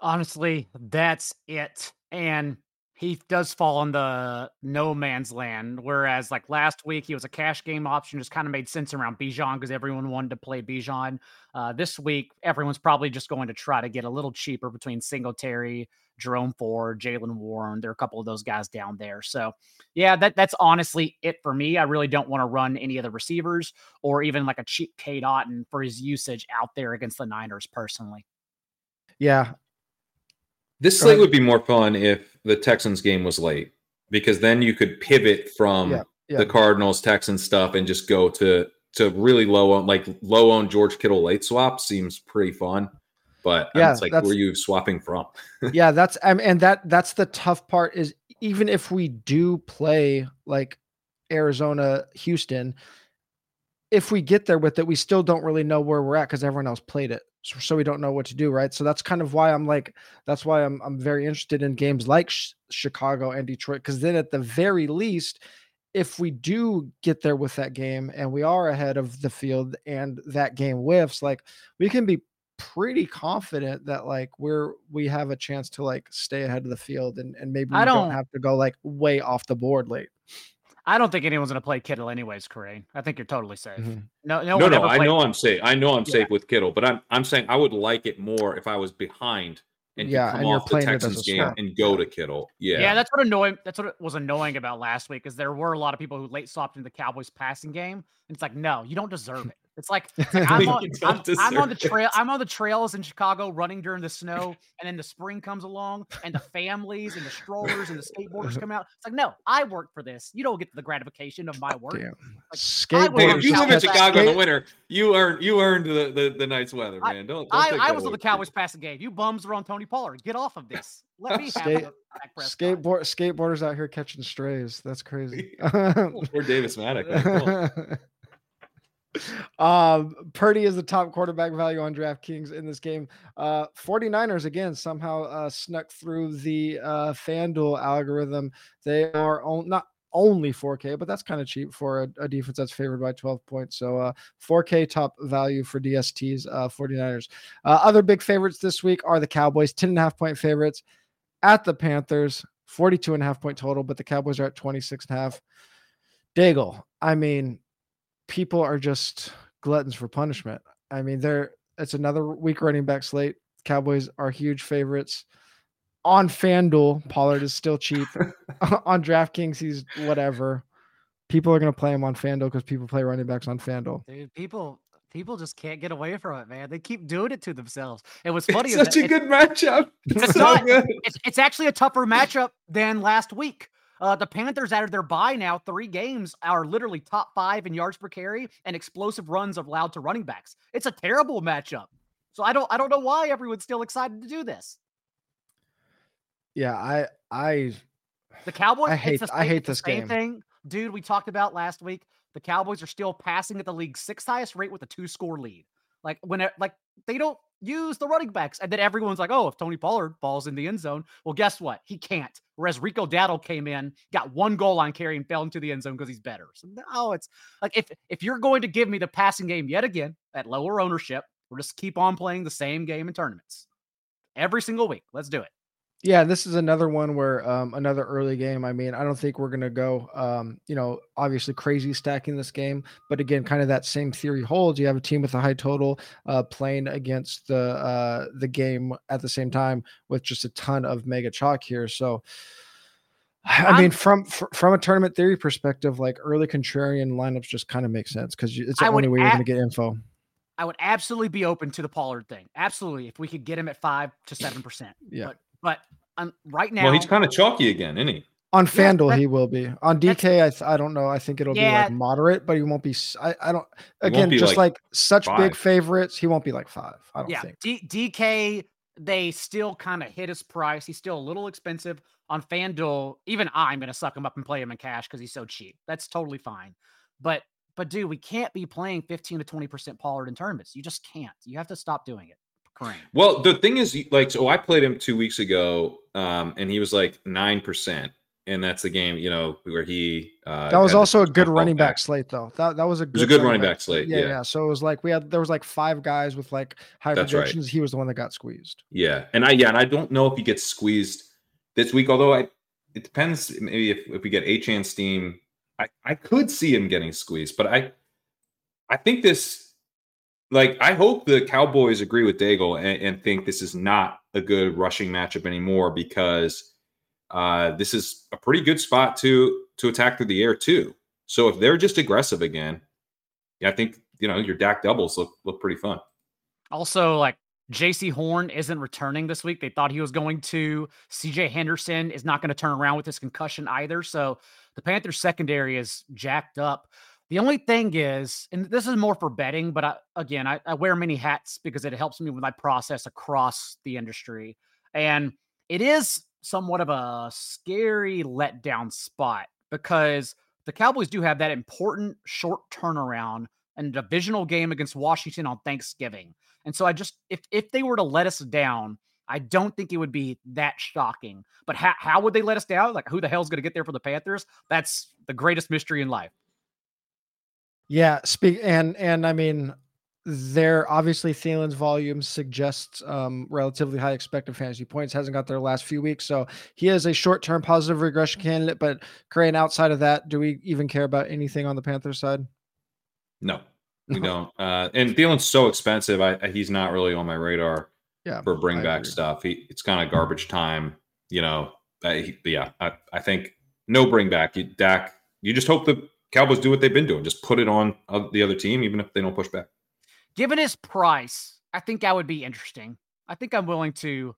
Honestly, that's it. And he does fall in the no man's land. Whereas like last week, he was a cash game option, just kind of made sense around Bijan because everyone wanted to play Bijan. Uh, this week, everyone's probably just going to try to get a little cheaper between Singletary, Jerome Ford, Jaylen Warren. There are a couple of those guys down there. So yeah, that that's honestly it for me. I really don't want to run any of the receivers or even like a cheap Cade Otton for his usage out there against the Niners personally. Yeah, this slate would be more fun if the Texans game was late because then you could pivot from yeah, yeah. the Cardinals Texans stuff and just go to to really low on like low on George Kittle late swap seems pretty fun. But yeah, it's like where you swapping from? yeah, that's um, and that that's the tough part is even if we do play like Arizona, Houston, if we get there with it, we still don't really know where we're at because everyone else played it so, so, we don't know what to do right? So that's kind of why i'm like that's why i'm, I'm very interested in games like sh- chicago and detroit because then at the very least if we do get there with that game and we are ahead of the field and that game whiffs like we can be pretty confident that like we're we have a chance to like stay ahead of the field and and maybe we I don't, don't have to go like way off the board late I don't think anyone's going to play Kittle anyways, Kerrane. I think you're totally safe. Mm-hmm. No, no, no. no I know I'm safe. I know I'm yeah. safe with Kittle, but I'm I'm saying I would like it more if I was behind and yeah, come and off the Texans game and go to Kittle. Yeah, yeah. That's what annoying. That's what was annoying about last week is there were a lot of people who late swapped into the Cowboys passing game, and it's like, no, you don't deserve it. It's like, it's like I'm, on, I'm, I'm, on, the trail. I'm on the trails in Chicago running during the snow, and then the spring comes along, and the families and the strollers and the skateboarders come out. It's like, no, I work for this. You don't get the gratification of my work. Like, skateboarders. If you live in Chicago in the winter, you earned you earned the, the, the night's weather, man. Don't. don't I, I was on the Cowboys passing game. You bums were on Tony Pollard. Get off of this. Let me Skate, skateboard skateboarders out here catching strays. That's crazy. Or Davis Maddock. Um, Purdy is the top quarterback value on DraftKings in this game. Uh, 49ers again somehow uh, snuck through the uh, FanDuel algorithm. They are on, not only 4K, but that's kind of cheap for a, a, defense that's favored by 12 points. So uh, 4K top value for DSTs, uh, 49ers. Uh, other big favorites this week are the Cowboys, 10 and a half point favorites at the Panthers, 42 and a half point total, but the Cowboys are at 26 and a half. Daigle, I mean, people are just gluttons for punishment. I mean, they're it's another week running back slate. Cowboys are huge favorites. On FanDuel, Pollard is still cheap. on DraftKings, he's whatever. People are going to play him on FanDuel because people play running backs on FanDuel. Dude, people people just can't get away from it, man. They keep doing it to themselves. It was funny. It's such a good matchup. It's, it's, not, it's, it's actually a tougher matchup than last week. Uh, the Panthers, out of their bye now, three games are literally top five in yards per carry and explosive runs allowed to running backs. It's a terrible matchup. So I don't I don't know why everyone's still excited to do this. Yeah, I I the Cowboys. I hate same, I hate this game. Thing, dude. We talked about last week. The Cowboys are still passing at the league's sixth highest rate with a two score lead. Like when it, like they don't use the running backs. And then everyone's like, oh, if Tony Pollard falls in the end zone, well, guess what? He can't. Whereas Rico Dowdle came in, got one goal line carry and fell into the end zone because he's better. So no, it's like if if you're going to give me the passing game yet again at lower ownership, we'll just keep on playing the same game in tournaments every single week. Let's do it. Yeah, this is another one where um, another early game. I mean, I don't think we're gonna go, um, you know, obviously crazy stacking this game, but again, kind of that same theory holds. You have a team with a high total uh, playing against the uh, the game at the same time with just a ton of mega chalk here. So, I mean, from from a tournament theory perspective, like early contrarian lineups just kind of make sense because it's the I only way you're going to get info. I would absolutely be open to the Pollard thing. Absolutely, if we could get him at five to seven percent. Yeah. But but um, right now, Well, he's kind of chalky again, isn't he? On FanDuel, that- he will be. On DK, I, th- I don't know. I think it'll be like moderate, but he won't be. I, I don't. Again, just like like, such big favorites, he won't be like five. I don't yeah, think. D- DK they still kind of hit his price. He's still a little expensive on FanDuel. Even I'm going to suck him up and play him in cash because he's so cheap. That's totally fine. But but dude, we can't be playing 15 to 20 percent Pollard in tournaments. You just can't. You have to stop doing it. Kerrane. Well, the thing is, like, so I played him two weeks ago, um, and he was like nine percent, and that's the game, you know, where he. Uh, That was also a good running back back. slate, though. That that was a good. was a good running back slate, Yeah, yeah. yeah. So it was like we had there was like five guys with like high That's right. projections. He was the one that got squeezed. Yeah, and I yeah, and I don't know if he gets squeezed this week. Although I, it depends. Maybe if, if we get Achane Steam, I I could see him getting squeezed. But I, I think this, like, I hope the Cowboys agree with Daigle and, and think this is not a good rushing matchup anymore because uh, this is a pretty good spot to to attack through the air too. So if they're just aggressive again, yeah, I think you know your Dak doubles look look pretty fun. Also, like Jaycee Horn isn't returning this week. They thought he was going to. CJ Henderson is not going to turn around with his concussion either. So the Panthers secondary is jacked up. The only thing is, and this is more for betting, but I, again, I, I wear many hats because it helps me with my process across the industry. And it is somewhat of a scary letdown spot because the Cowboys do have that important short turnaround and divisional game against Washington on Thanksgiving. And so I just if if they were to let us down, I don't think it would be that shocking. But how how would they let us down? Like who the hell's going to get there for the Panthers? That's the greatest mystery in life. Yeah, speak and and I mean, there obviously Thielen's volume suggests um, relatively high expected fantasy points. Hasn't got there last few weeks, so he is a short-term positive regression candidate. But Kerrane, outside of that, do we even care about anything on the Panthers side? No, we don't. Uh, and Thielen's so expensive. I, I he's not really on my radar Yeah, for bring I back agree. stuff. He it's kind of garbage time. You know. He, yeah, I, I think no bring back. You, Dak. You just hope the Cowboys do what they've been doing. Just put it on the other team, even if they don't push back. Given his price, I think that would be interesting. I think I'm willing to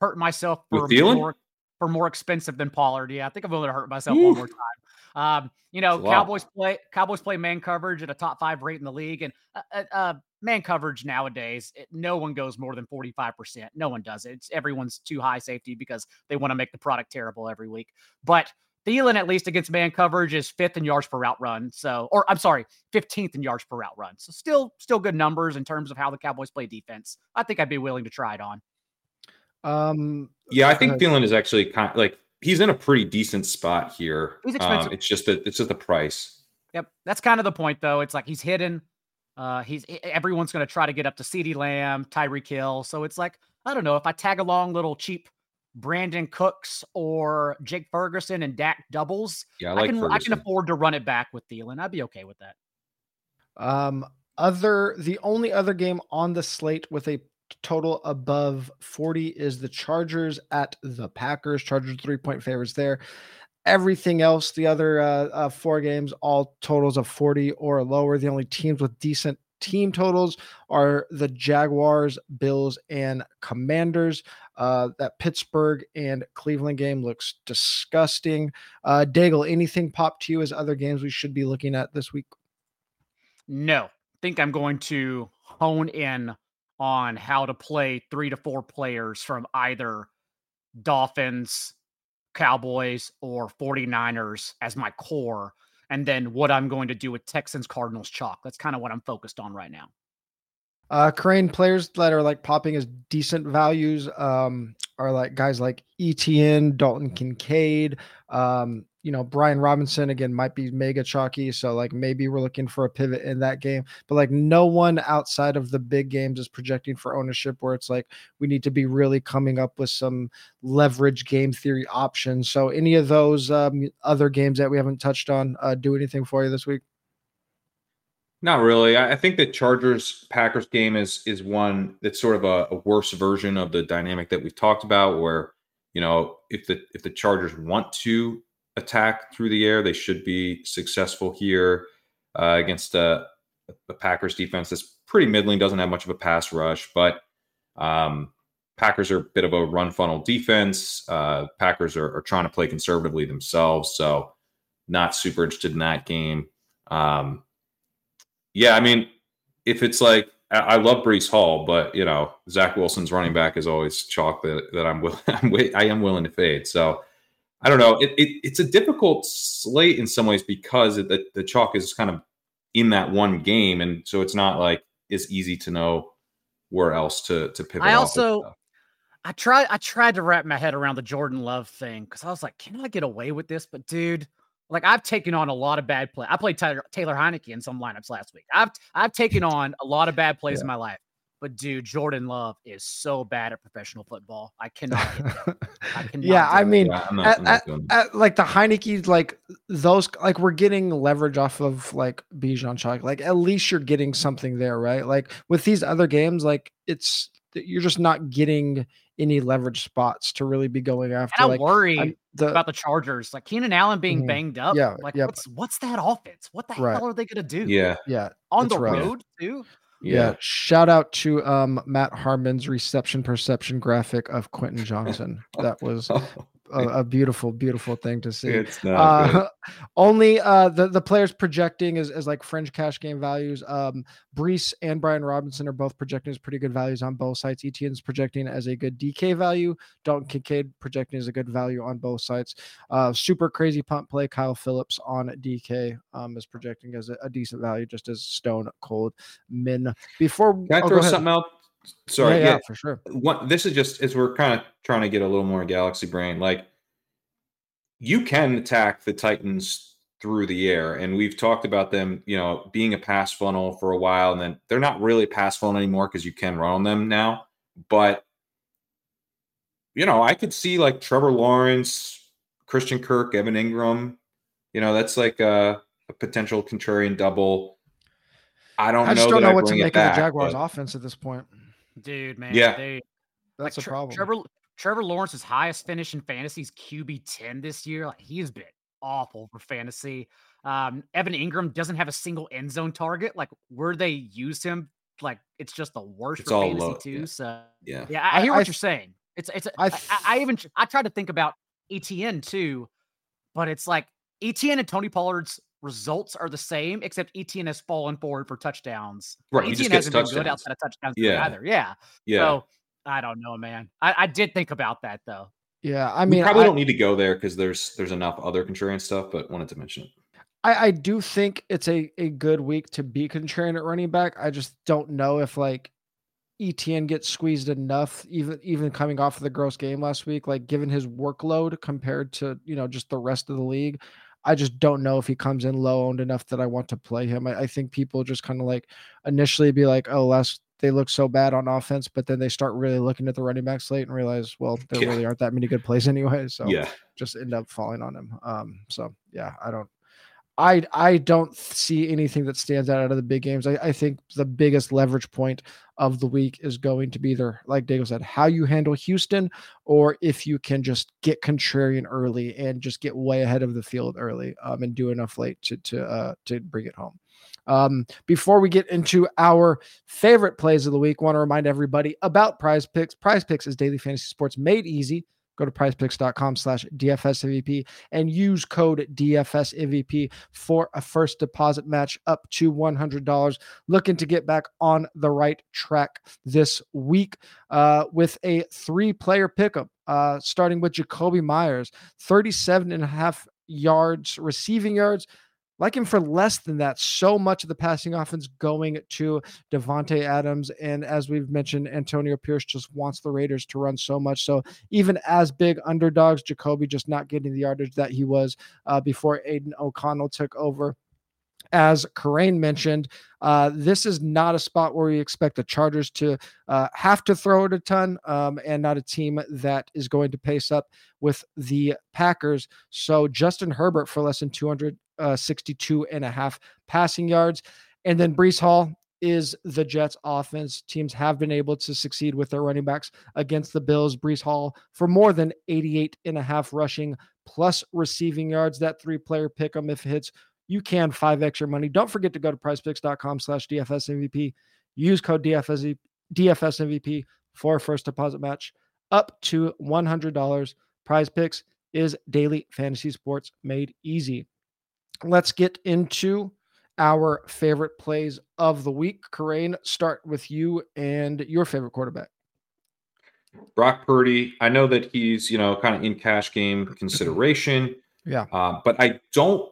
hurt myself for more for more expensive than Pollard. Yeah, I think I'm willing to hurt myself Oof. one more time. Um, you know, That's a lot. Cowboys play Cowboys play man coverage at a top five rate in the league, and uh, uh, uh, man coverage nowadays, it, no one goes more than forty five percent. No one does it. It's everyone's too high safety because they want to make the product terrible every week. But Thielen, at least against man coverage, is fifth in yards per route run. So, or I'm sorry, 15th in yards per route run. So still, still good numbers in terms of how the Cowboys play defense. I think I'd be willing to try it on. Um, Yeah, I think ahead. Thielen is actually kind like he's in a pretty decent spot here. He's Um, expensive. it's just that it's just the price. Yep, that's kind of the point, though. It's like he's hidden. Uh, he's everyone's going to try to get up to CeeDee Lamb, Tyreek Hill. So it's like I don't know if I tag along little cheap Brandin Cooks or Jake Ferguson and Dak doubles. Yeah, I I, like can I can afford to run it back with Thielen. I'd be okay with that. Um, other the only other game on the slate with a total above 40 is the Chargers at the Packers. Chargers three point favorites there. Everything else, the other uh, uh, four games, all totals of 40 or lower. The only teams with decent team totals are the Jaguars, Bills, and Commanders. Uh, that Pittsburgh and Cleveland game looks disgusting. Uh, Daigle, anything pop to you as other games we should be looking at this week? No, think I'm going to hone in on how to play three to four players from either Dolphins, Cowboys, or 49ers as my core. And then what I'm going to do with Texans, Cardinals, Chalk. That's kind of what I'm focused on right now. Uh, Kerrane players that are like popping as decent values um, are like guys like ETN, Dalton Kincaid, um, you know, Brian Robinson again might be mega chalky. So like maybe we're looking for a pivot in that game, but like no one outside of the big games is projecting for ownership where it's like we need to be really coming up with some leverage game theory options. So any of those um, other games that we haven't touched on uh, do anything for you this week? Not really. I think the Chargers Packers game is is one that's sort of a, a worse version of the dynamic that we've talked about, where you know if the if the Chargers want to attack through the air, they should be successful here uh, against a, the Packers defense that's pretty middling, doesn't have much of a pass rush, but um, Packers are a bit of a run funnel defense. Uh, Packers are, are, trying to play conservatively themselves, so not super interested in that game. Um, yeah, I mean, if it's like I, love Breece Hall, but you know Zach Wilson's running back is always chalk that, that I'm willing I'm I am willing to fade. So I don't know. It, it, it's a difficult slate in some ways because the, the chalk is kind of in that one game, and so it's not like it's easy to know where else to to pivot. I also I tried I tried to wrap my head around the Jordan Love thing because I was like, can I get away with this? But dude, like I've taken on a lot of bad play. I played Taylor, Taylor Heinicke in some lineups last week. I've I've taken on a lot of bad plays yeah. in my life. But dude, Jordan Love is so bad at professional football. I cannot. I cannot yeah, I mean, yeah, at, at, at, like the Heinicke, like those, like we're getting leverage off of like Bijan Chalk. Like at least you're getting something there, right? Like with these other games, like it's you're just not getting any leverage spots to really be going after. And I like, worry the, about the Chargers, like Keenan Allen being mm-hmm. banged up. Yeah, like yeah. what's what's that offense? What the right. hell are they gonna do? Yeah, yeah, on the right. road too. Yeah. yeah. Shout out to um, Matt Harmon's reception perception graphic of Quentin Johnson. That was a, a, beautiful, beautiful thing to see. It's not uh, only uh, the the players projecting is, is like fringe cash game values. Um, Breece and Brian Robinson are both projecting as pretty good values on both sides. Etienne's projecting as a good DK value. Dalton Kincaid projecting as a good value on both sides. Uh, super crazy punt play. Kyle Philips on DK um, is projecting as a, a decent value, just as Stone Cold Min. Before can I oh, throw something out? Sorry, yeah, yeah, yeah, for sure. What this is just as we're kind of trying to get a little more galaxy brain. Like you can attack the Titans through the air, and we've talked about them, you know, being a pass funnel for a while, and then they're not really pass funnel anymore because you can run on them now. But you know, I could see like Trevor Lawrence, Christian Kirk, Evan Engram. You know, that's like a, a potential contrarian double. I don't. I just know don't know what to make of the Jaguars' but... offense at this point. Dude, man. Yeah. They, That's like, a problem. Trevor Trevor Lawrence's highest finish in fantasy is QB 10 this year. Like he's been awful for fantasy. Um, Evan Engram doesn't have a single end zone target. Like where they use him, like it's just the worst it's for fantasy low. too. Yeah. So yeah, yeah, I, I hear what I, you're saying. It's it's I, I even I tried to think about ETN too, but it's like ETN and Tony Pollard's results are the same, except ETN has fallen forward for touchdowns. Right. ETN hasn't been good outside of touchdowns yeah. either. Yeah. Yeah. So I don't know, man. I, I did think about that though. Yeah. I mean, we probably I, don't need to go there because there's there's enough other contrarian stuff, but wanted to mention it. I, I do think it's a, a good week to be contrarian at running back. I just don't know if like ETN gets squeezed enough, even even coming off of the gross game last week, like given his workload compared to you know just the rest of the league. I just don't know if he comes in low owned enough that I want to play him. I, I think people just kind of like initially be like, oh, last they look so bad on offense, but then they start really looking at the running back slate and realize, well, there yeah. really aren't that many good plays anyway. So yeah, just end up falling on him. Um, so yeah, I don't I I don't see anything that stands out out of the big games. I, I think the biggest leverage point of the week is going to be either, like Daigle said, how you handle Houston, or if you can just get contrarian early and just get way ahead of the field early, um, and do enough late to to uh, to bring it home. Um, before we get into our favorite plays of the week, want to remind everybody about Prize Picks. Prize Picks is daily fantasy sports made easy Go to prizepicks.com slash DFSMVP and use code DFSMVP for a first deposit match up to $100. Looking to get back on the right track this week uh, with a three player pickup, uh, starting with Jakobi Meyers, 37 and a half yards, receiving yards like him for less than that. So much of the passing offense going to Davante Adams, and as we've mentioned, Antonio Pierce just wants the Raiders to run so much. So even as big underdogs, Jakobi just not getting the yardage that he was uh, before Aidan O'Connell took over. As Kerrane mentioned, uh, this is not a spot where we expect the Chargers to uh, have to throw it a ton um, and not a team that is going to pace up with the Packers. So Justin Herbert for less than 200 uh, 62 and a half passing yards. And then Breece Hall is the Jets offense. Teams have been able to succeed with their running backs against the Bills. Breece Hall for more than 88 and a half rushing plus receiving yards. That three player pick pick 'em if it hits you can 5x your money. Don't forget to go to prizepicks.com slash DFS MVP. Use code DFS, DFS MVP for a first deposit match up to $100. Prize Picks is daily fantasy sports made easy. Let's get into our favorite plays of the week. Kerrane, start with you and your favorite quarterback. Brock Purdy. I know that he's, you know, kind of in cash game consideration. Yeah. Uh, but I don't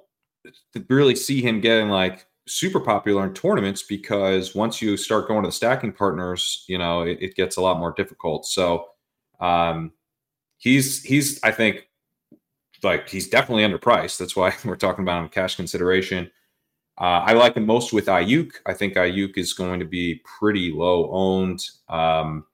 really see him getting like super popular in tournaments because once you start going to the stacking partners, you know, it, it gets a lot more difficult. So um, he's he's I think like he's definitely underpriced. That's why we're talking about him cash consideration. Uh, I like him most with Aiyuk. I think Aiyuk is going to be pretty low owned. Um,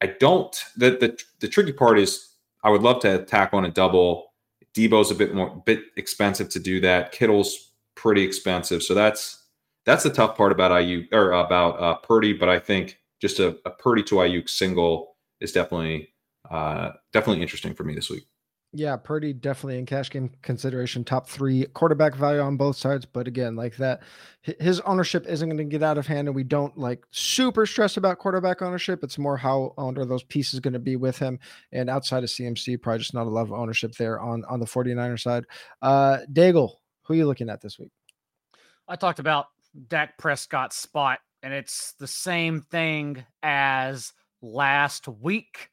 I don't. The, the the tricky part is I would love to attack on a double. Deebo's a bit more bit expensive to do that. Kittle's pretty expensive, so that's that's the tough part about Aiyuk or about uh, Purdy. But I think just a, a Purdy to Aiyuk single is definitely uh, definitely interesting for me this week. Yeah, Purdy definitely in cash game consideration, top three quarterback value on both sides. But again, like that, his ownership isn't going to get out of hand, and we don't like super stress about quarterback ownership. It's more how under those pieces going to be with him. And outside of CMC, probably just not a lot of ownership there on on the 49er side. Uh Daigle, who are you looking at this week? I talked about Dak Prescott's spot, and it's the same thing as last week.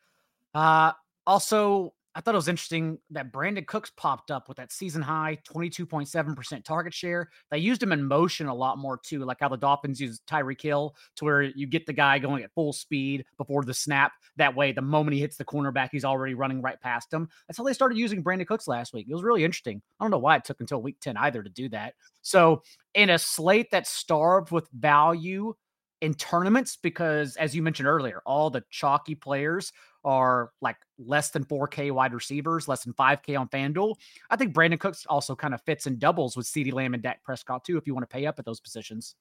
Uh also I thought it was interesting that Brandin Cooks popped up with that season high 22.7% target share. They used him in motion a lot more too, like how the Dolphins use Tyreek Hill to where you get the guy going at full speed before the snap. That way, the moment he hits the cornerback, he's already running right past him. That's how they started using Brandin Cooks last week. It was really interesting. I don't know why it took until week 10 either to do that. So, in a slate that's starved with value in tournaments, because as you mentioned earlier, all the chalky players are like less than 4K wide receivers, less than 5K on FanDuel. I think Brandin Cooks also kind of fits and doubles with CeeDee Lamb and Dak Prescott too, if you want to pay up at those positions.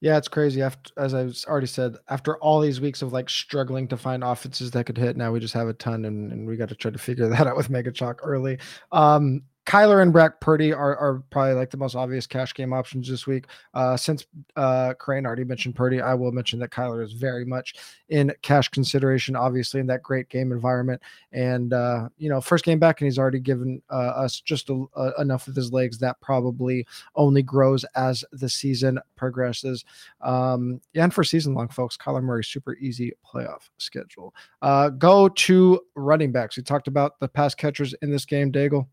Yeah, it's crazy. After, as I was already said, after all these weeks of like struggling to find offenses that could hit, now we just have a ton, and, and we got to try to figure that out with Mega Chalk early. Um, Kyler and Brock Purdy are, are probably like the most obvious cash game options this week. Uh, since uh, Kerrane already mentioned Purdy, I will mention that Kyler is very much in cash consideration, obviously in that great game environment. And uh, you know, first game back, and he's already given uh, us just a, a, enough of his legs that probably only grows as the season progresses. Um, and for season long, folks, Kyler Murray super easy playoff schedule. Uh, go to running backs. We talked about the pass catchers in this game, Daigle.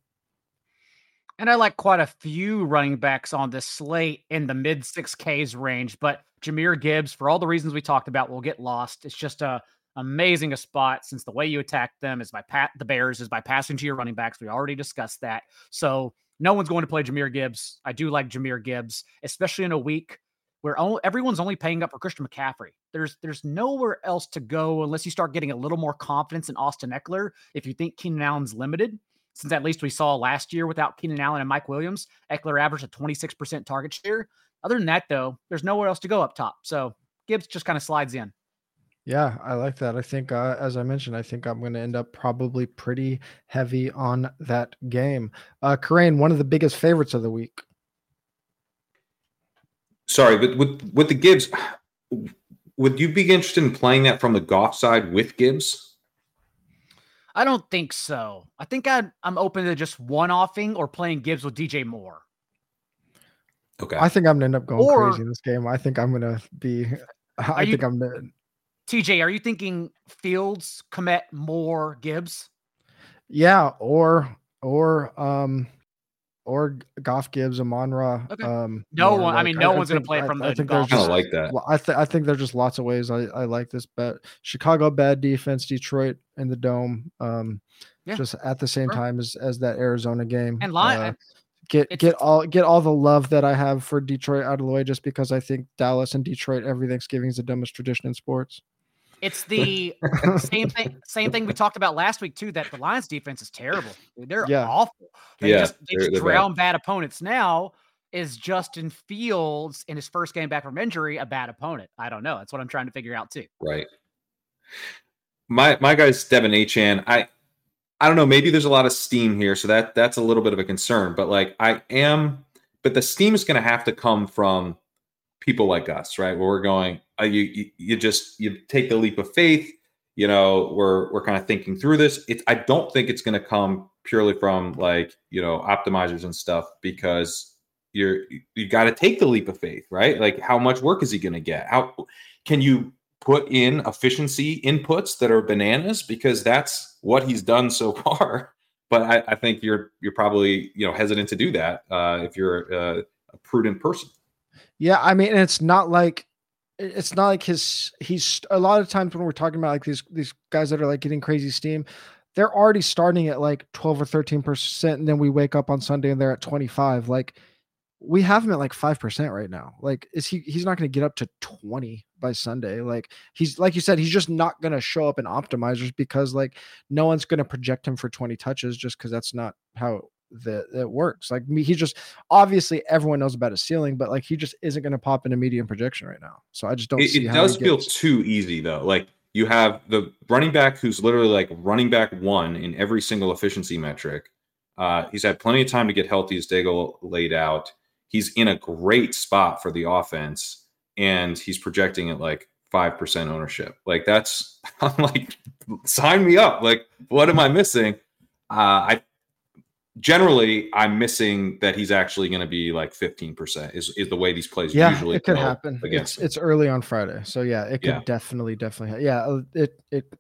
And I like quite a few running backs on this slate in the mid 6Ks range, but Jahmyr Gibbs, for all the reasons we talked about, will get lost. It's just a amazing a spot since the way you attack them is by pat the Bears is by passing to your running backs. We already discussed that. So no one's going to play Jahmyr Gibbs. I do like Jahmyr Gibbs, especially in a week where all, everyone's only paying up for Christian McCaffrey. There's there's nowhere else to go unless you start getting a little more confidence in Austin Ekeler. If you think Keenan Allen's limited, since at least we saw last year without Keenan Allen and Mike Williams, Ekeler averaged a 26% target share. Other than that, though, there's nowhere else to go up top. So Gibbs just kind of slides in. Yeah, I like that. I think, uh, as I mentioned, I think I'm going to end up probably pretty heavy on that game. Uh, Kerrane, one of the biggest favorites of the week. Sorry, but with with the Gibbs, would you be interested in playing that from the Goff side with Gibbs? I don't think so. I think i am open to just one offing or playing Gibbs with DJ Moore. Okay. I think I'm gonna end up going or, crazy in this game. I think I'm gonna be. I think I'm. Gonna, TJ, are you thinking Fields, Kmet, Moore, Gibbs? Yeah, or or um or Goff Gibbs, Amon Ra. Okay. Um, no one. Like, I mean, no I, one's going to play from I, the. I think there's just, like that. I th- I think there's just lots of ways I, I like this bet. Chicago bad defense, Detroit in the dome. Um, yeah. just at the same sure. time as as that Arizona game. And line. Uh, get get all get all the love that I have for Detroit out of the way, just because I think Dallas and Detroit every Thanksgiving is the dumbest tradition in sports. It's the same thing. Same thing we talked about last week too. That the Lions defense is terrible. They're yeah. awful. They yeah, just they just drown bad. bad opponents. Now is Justin Fields in his first game back from injury a bad opponent? I don't know. That's what I'm trying to figure out too. Right. My my guy's De'Von Achane. I I don't know. Maybe there's a lot of steam here, so that that's a little bit of a concern. But like I am but the steam is going to have to come from people like us, right? Where we're going, uh, you, you just you take the leap of faith. You know, we're we're kind of thinking through this. It's I don't think it's going to come purely from like you know optimizers and stuff because you're you got to take the leap of faith, right? Like how much work is he going to get? How can you put in efficiency inputs that are bananas because that's what he's done so far. But I, I think you're you're probably you know hesitant to do that uh, if you're uh, a prudent person. Yeah, I mean, it's not like it's not like his he's a lot of times when we're talking about like these these guys that are like getting crazy steam, they're already starting at like 12 or 13 percent, and then we wake up on Sunday and they're at 25. Like we have him at like five percent right now. Like, is he? He's not going to get up to twenty by Sunday. Like, he's like you said, he's just not going to show up in optimizers because like no one's going to project him for twenty touches just because that's not how that it works. Like me, he just obviously everyone knows about his ceiling, but like he just isn't going to pop into medium projection right now. So I just don't. It, it does feel too easy though. Like you have the running back who's literally like running back one in every single efficiency metric. Uh, he's had plenty of time to get healthy as Daigle laid out he's in a great spot for the offense and he's projecting at like 5% ownership. Like that's I'm like sign me up. Like what am I missing? Uh I generally I'm missing that he's actually going to be like 15% is, is the way these plays yeah, usually it could happen. It's, it's early on Friday. So yeah, it could yeah. definitely definitely ha- yeah, it it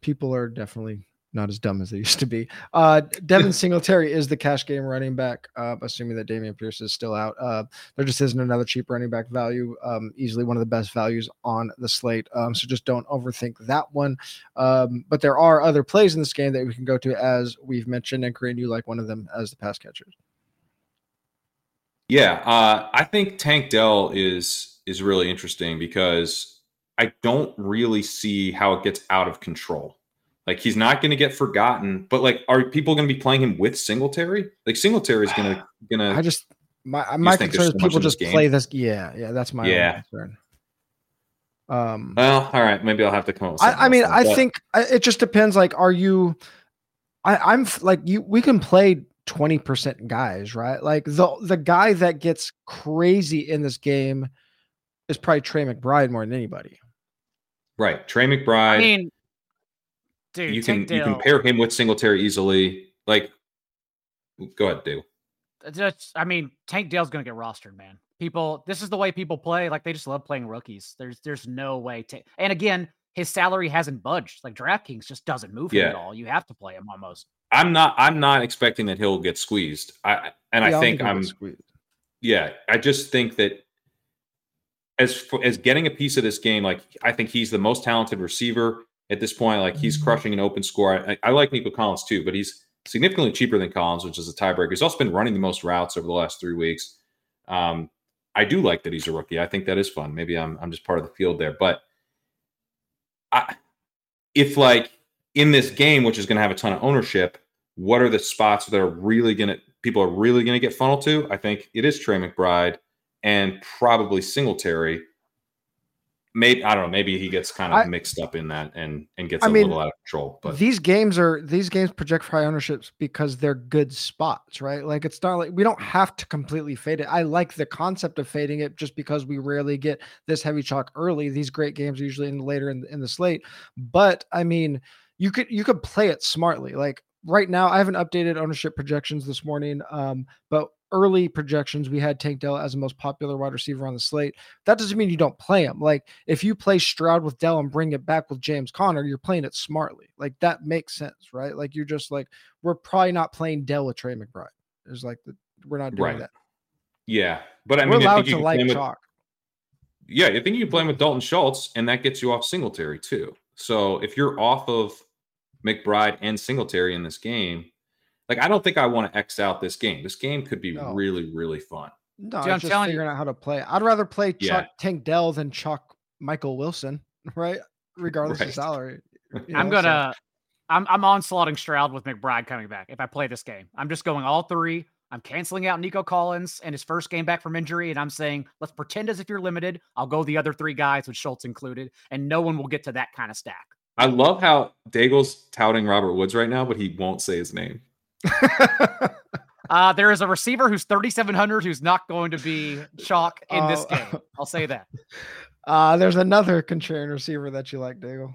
people are definitely not as dumb as they used to be. Uh, Devin Singletary is the cash game running back, uh, assuming that Dameon Pierce is still out. Uh, there just isn't another cheap running back value. Um, easily one of the best values on the slate. Um, so just don't overthink that one. Um, but there are other plays in this game that we can go to, as we've mentioned, and Kerrane, you like one of them as the pass catchers. Yeah, uh, I think Tank Dell is is really interesting because I don't really see how it gets out of control. Like he's not going to get forgotten, but like, are people going to be playing him with Singletary? Like Singletary is going to gonna. I just my my concern is people just play this. Yeah, yeah, that's my yeah. concern. Um. Well, all right, maybe I'll have to come up. I, I, mean, I think it just depends. Like, are you? I, I'm like you. We can play twenty percent guys, right? Like the the guy that gets crazy in this game is probably Trey McBride more than anybody. Right, Trey McBride. I mean, Dude, you can you can pair him with Singletary easily. Like, go ahead, Dale. Just, I mean, Tank Dell's going to get rostered, man. People, this is the way people play. Like, they just love playing rookies. There's, there's no way to. And again, his salary hasn't budged. Like DraftKings just doesn't move him at all. You have to play him almost. I'm not. I'm not expecting that he'll get squeezed. I and yeah, I think I'm. Yeah, I just think that as for, as getting a piece of this game, like I think he's the most talented receiver at this point. Like he's mm-hmm. crushing an open score. I, I, like Nico Collins too, but he's significantly cheaper than Collins, which is a tiebreaker. He's also been running the most routes over the last three weeks. Um, I do like that he's a rookie. I think that is fun. Maybe I'm I'm just part of the field there, but I, if like in this game, which is going to have a ton of ownership, what are the spots that are really going to people are really going to get funneled to? I think it is Trey McBride and probably Singletary maybe I don't know. Maybe he gets kind of I, mixed up in that and and gets I a mean, little out of control. But these games are these games project high ownerships because they're good spots, right? Like it's not like we don't have to completely fade it. I like the concept of fading it just because we rarely get this heavy chalk early. These great games are usually in later in, in the slate. But I mean, you could you could play it smartly. Like right now, I haven't updated ownership projections this morning. Um, but early projections, we had Tank Dell as the most popular wide receiver on the slate. That doesn't mean you don't play him. Like if you play Stroud with Dell and bring it back with James Conner, you're playing it smartly. Like that makes sense, right? Like you're just like, we're probably not playing Dell with Trey McBride. It's like the, we're not doing right. that. Yeah, but I mean we're mean, allowed to like chalk. Yeah, I think you can play him with Dalton Schultz, and that gets you off Singletary too. So if you're off of McBride and Singletary in this game, like I don't think I want to X out this game. This game could be no. really, really fun. No, Dude, I'm just figuring you. out how to play. I'd rather play Chuck yeah. Tank Dell than Chuck Michael Wilson, right? Regardless right. of salary. You know, I'm gonna so. I'm I'm onslaughting Stroud with McBride coming back if I play this game. I'm just going all three. I'm canceling out Nico Collins and his first game back from injury, and I'm saying let's pretend as if you're limited. I'll go the other three guys with Schultz included, and no one will get to that kind of stack. I love how Daigle's touting Robert Woods right now, but he won't say his name. Uh, there is a receiver who's 3,700 who's not going to be chalk in this uh, game. I'll say that. Uh, there's another contrarian receiver that you like, Daigle.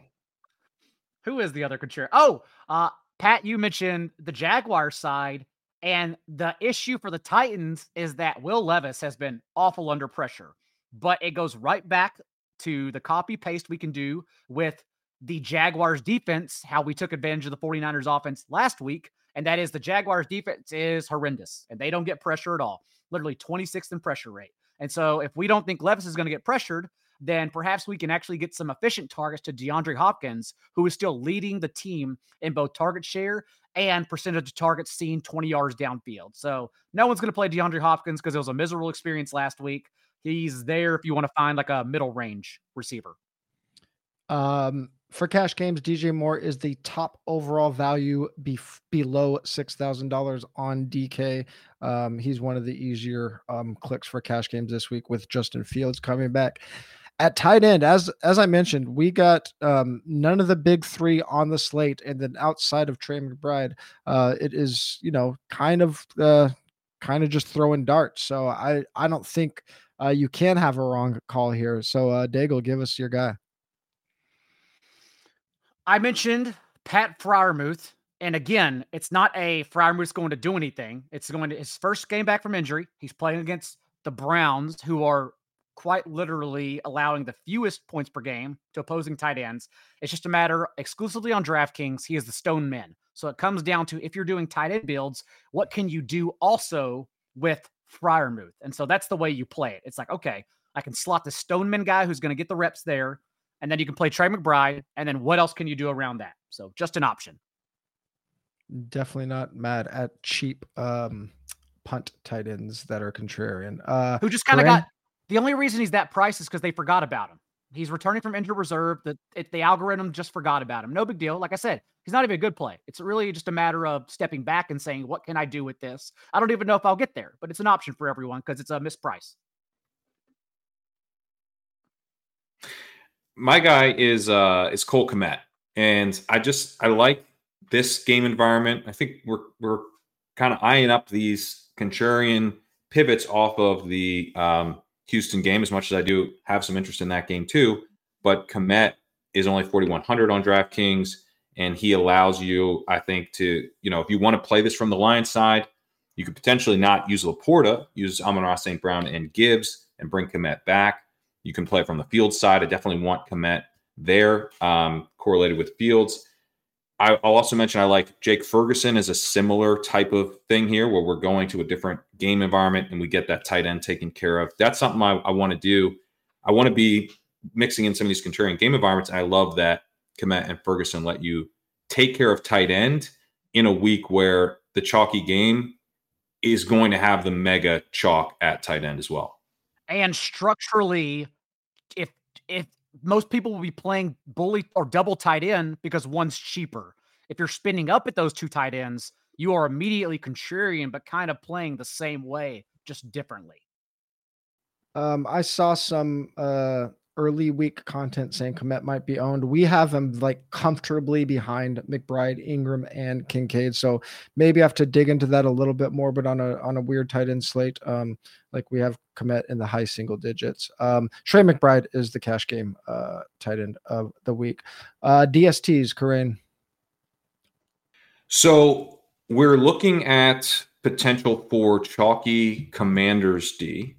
Who is the other contrarian? Oh, uh, Pat, you mentioned the Jaguar side. And the issue for the Titans is that Will Levis has been awful under pressure, but it goes right back to the copy paste we can do with the Jaguars defense, how we took advantage of the 49ers offense last week. And that is the Jaguars defense is horrendous and they don't get pressure at all, literally 26th in pressure rate. And so if we don't think Levis is going to get pressured, then perhaps we can actually get some efficient targets to DeAndre Hopkins, who is still leading the team in both target share and percentage of targets seen 20 yards downfield. So no one's going to play DeAndre Hopkins because it was a miserable experience last week. He's there if you want to find like a middle range receiver. Um, for cash games, DJ Moore is the top overall value be- below six thousand dollars on DK. Um, he's one of the easier um, clicks for cash games this week with Justin Fields coming back. At tight end, as as I mentioned, we got um, none of the big three on the slate, and then outside of Trey McBride, uh, it is you know kind of uh, kind of just throwing darts. So I I don't think uh, you can have a wrong call here. So uh, Daigle, give us your guy. I mentioned Pat Freiermuth. And again, it's not a Freiermuth's going to do anything. It's going to his first game back from injury. He's playing against the Browns, who are quite literally allowing the fewest points per game to opposing tight ends. It's just a matter exclusively on DraftKings. He is the stone man. So it comes down to if you're doing tight end builds, what can you do also with Freiermuth? And so that's the way you play it. It's like, okay, I can slot the Stoneman guy who's going to get the reps there, and then you can play Trey McBride, and then what else can you do around that? So just an option. Definitely not mad at cheap um, punt tight ends that are contrarian. Uh, who just kind of got the only reason he's that price is because they forgot about him. He's returning from injured reserve. The it, the algorithm just forgot about him. No big deal. Like I said, he's not even a good play. It's really just a matter of stepping back and saying, "What can I do with this?" I don't even know if I'll get there, but it's an option for everyone because it's a misprice. My guy is uh is Cole Kmet, and I just I like this game environment. I think we're we're kind of eyeing up these contrarian pivots off of the um, Houston game as much as I do have some interest in that game too. But Kmet is only 4,100 on DraftKings, and he allows you, I think, to, you know, if you want to play this from the Lions side, you could potentially not use LaPorta, use Amon-Ra St. Brown and Gibbs and bring Kmet back. You can play from the field side. I definitely want Kmet there, um, correlated with Fields. I, will also mention I like Jake Ferguson as a similar type of thing here, where we're going to a different game environment and we get that tight end taken care of. That's something I, I want to do. I want to be mixing in some of these contrarian game environments. And I love that Kmet and Ferguson let you take care of tight end in a week where the chalky game is going to have the mega chalk at tight end as well. And structurally, if if most people will be playing bully or double tight end because one's cheaper. If you're spinning up at those two tight ends, you are immediately contrarian, but kind of playing the same way, just differently. Um, I saw some uh, early week content saying Kmet might be owned. We have him like comfortably behind McBride, Engram, and Kincaid. So maybe I have to dig into that a little bit more. But on a on a weird tight end slate, um, like we have Kmet in the high single digits. Um, Trey McBride is the cash game uh, tight end of the week. Uh, DSTs, Kerrane. So we're looking at potential for chalky Commanders D,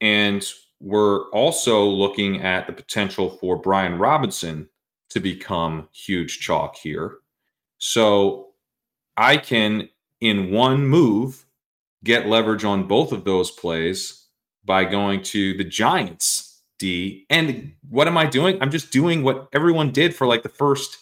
and we're also looking at the potential for Brian Robinson to become huge chalk here. So I can, in one move, get leverage on both of those plays by going to the Giants D. And what am I doing? I'm just doing what everyone did for like the first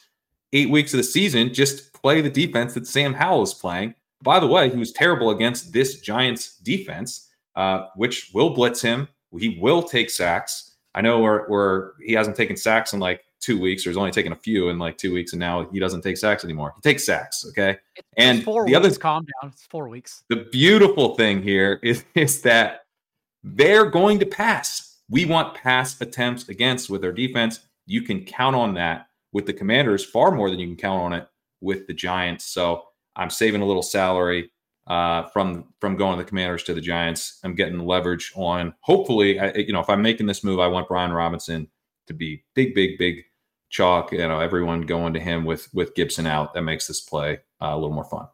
eight weeks of the season just play the defense that Sam Howell is playing. By the way, he was terrible against this Giants defense, uh, which will blitz him he will take sacks. I know where, where he hasn't taken sacks in like two weeks, or he's only taken a few in like two weeks, and now he doesn't take sacks anymore. He takes sacks, okay. It's and four the weeks, other calm down. It's four weeks. The beautiful thing here is, is that they're going to pass. We want pass attempts against with their defense. You can count on that with the Commanders far more than you can count on it with the Giants. So I'm saving a little salary uh, from from going to the Commanders to the Giants. I'm getting leverage on. Hopefully, I, you know, if I'm making this move, I want Brian Robinson to be big, big, big chalk. You know, everyone going to him with with Gibson out. That makes this play uh, a little more fun.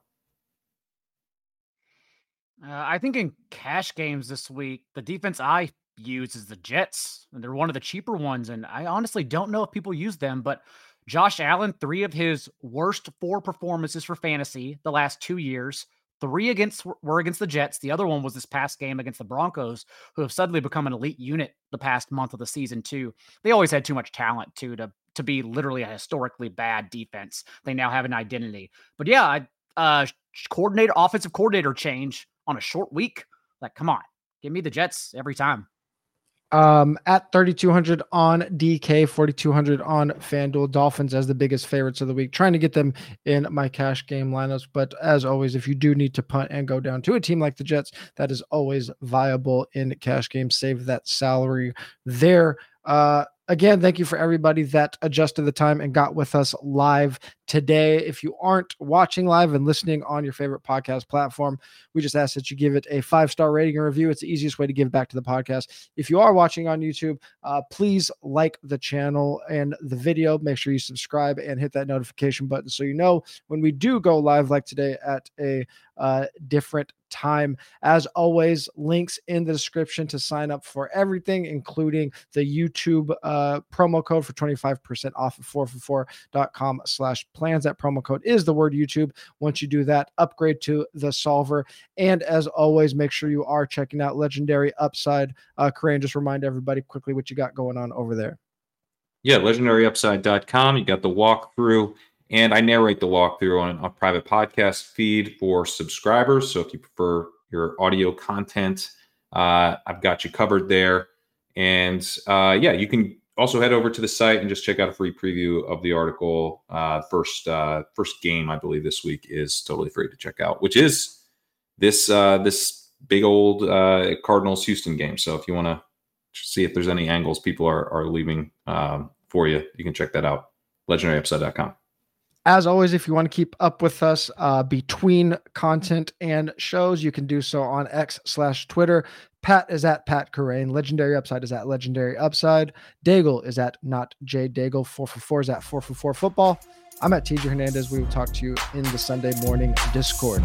Uh, I think in cash games this week, the defense I use is the Jets, and they're one of the cheaper ones. And I honestly don't know if people use them, but Josh Allen, three of his worst four performances for fantasy the last two years. Three against were against the Jets. The other one was this past game against the Broncos, who have suddenly become an elite unit the past month of the season too. They always had too much talent too to to be literally a historically bad defense. They now have an identity. But yeah, uh, coordinator, offensive coordinator change on a short week. Like, come on, give me the Jets every time. Um, at 3,200 on DK, 4,200 on FanDuel. Dolphins as the biggest favorites of the week. Trying to get them in my cash game lineups. But as always, if you do need to punt and go down to a team like the Jets, that is always viable in cash games. Save that salary there. Uh, again, thank you for everybody that adjusted the time and got with us live today. If you aren't watching live and listening on your favorite podcast platform, we just ask that you give it a five star rating and review. It's the easiest way to give back to the podcast. If you are watching on YouTube, uh, please like the channel and the video. Make sure you subscribe and hit that notification button so you know when we do go live, like today, at a uh, different time. As always, links in the description to sign up for everything, including the YouTube uh, promo code for 25% off of 4for4.com slash plans. That promo code is the word YouTube. Once you do that, upgrade to the solver. And as always, make sure you are checking out Legendary Upside. Uh, just remind everybody quickly what you got going on over there. Yeah, legendaryupside.com. You got the walkthrough and I narrate the walkthrough on a private podcast feed for subscribers. So if you prefer your audio content, uh, I've got you covered there. And uh, yeah, you can also head over to the site and just check out a free preview of the article. Uh, first uh, first game, I believe this week is totally free to check out, which is this uh, this big old uh, Cardinals Houston game. So if you want to see if there's any angles people are are leaving um, for you, you can check that out. LegendaryUpside.com. As always, if you want to keep up with us uh, between content and shows, you can do so on X slash Twitter. Pat is at Pat Kerrane. Legendary Upside is at Legendary Upside. Daigle is at not J Daigle. 4 for 4 is at 4 for 4 football. I'm at TJ Hernandez. We will talk to you in the Sunday morning Discord.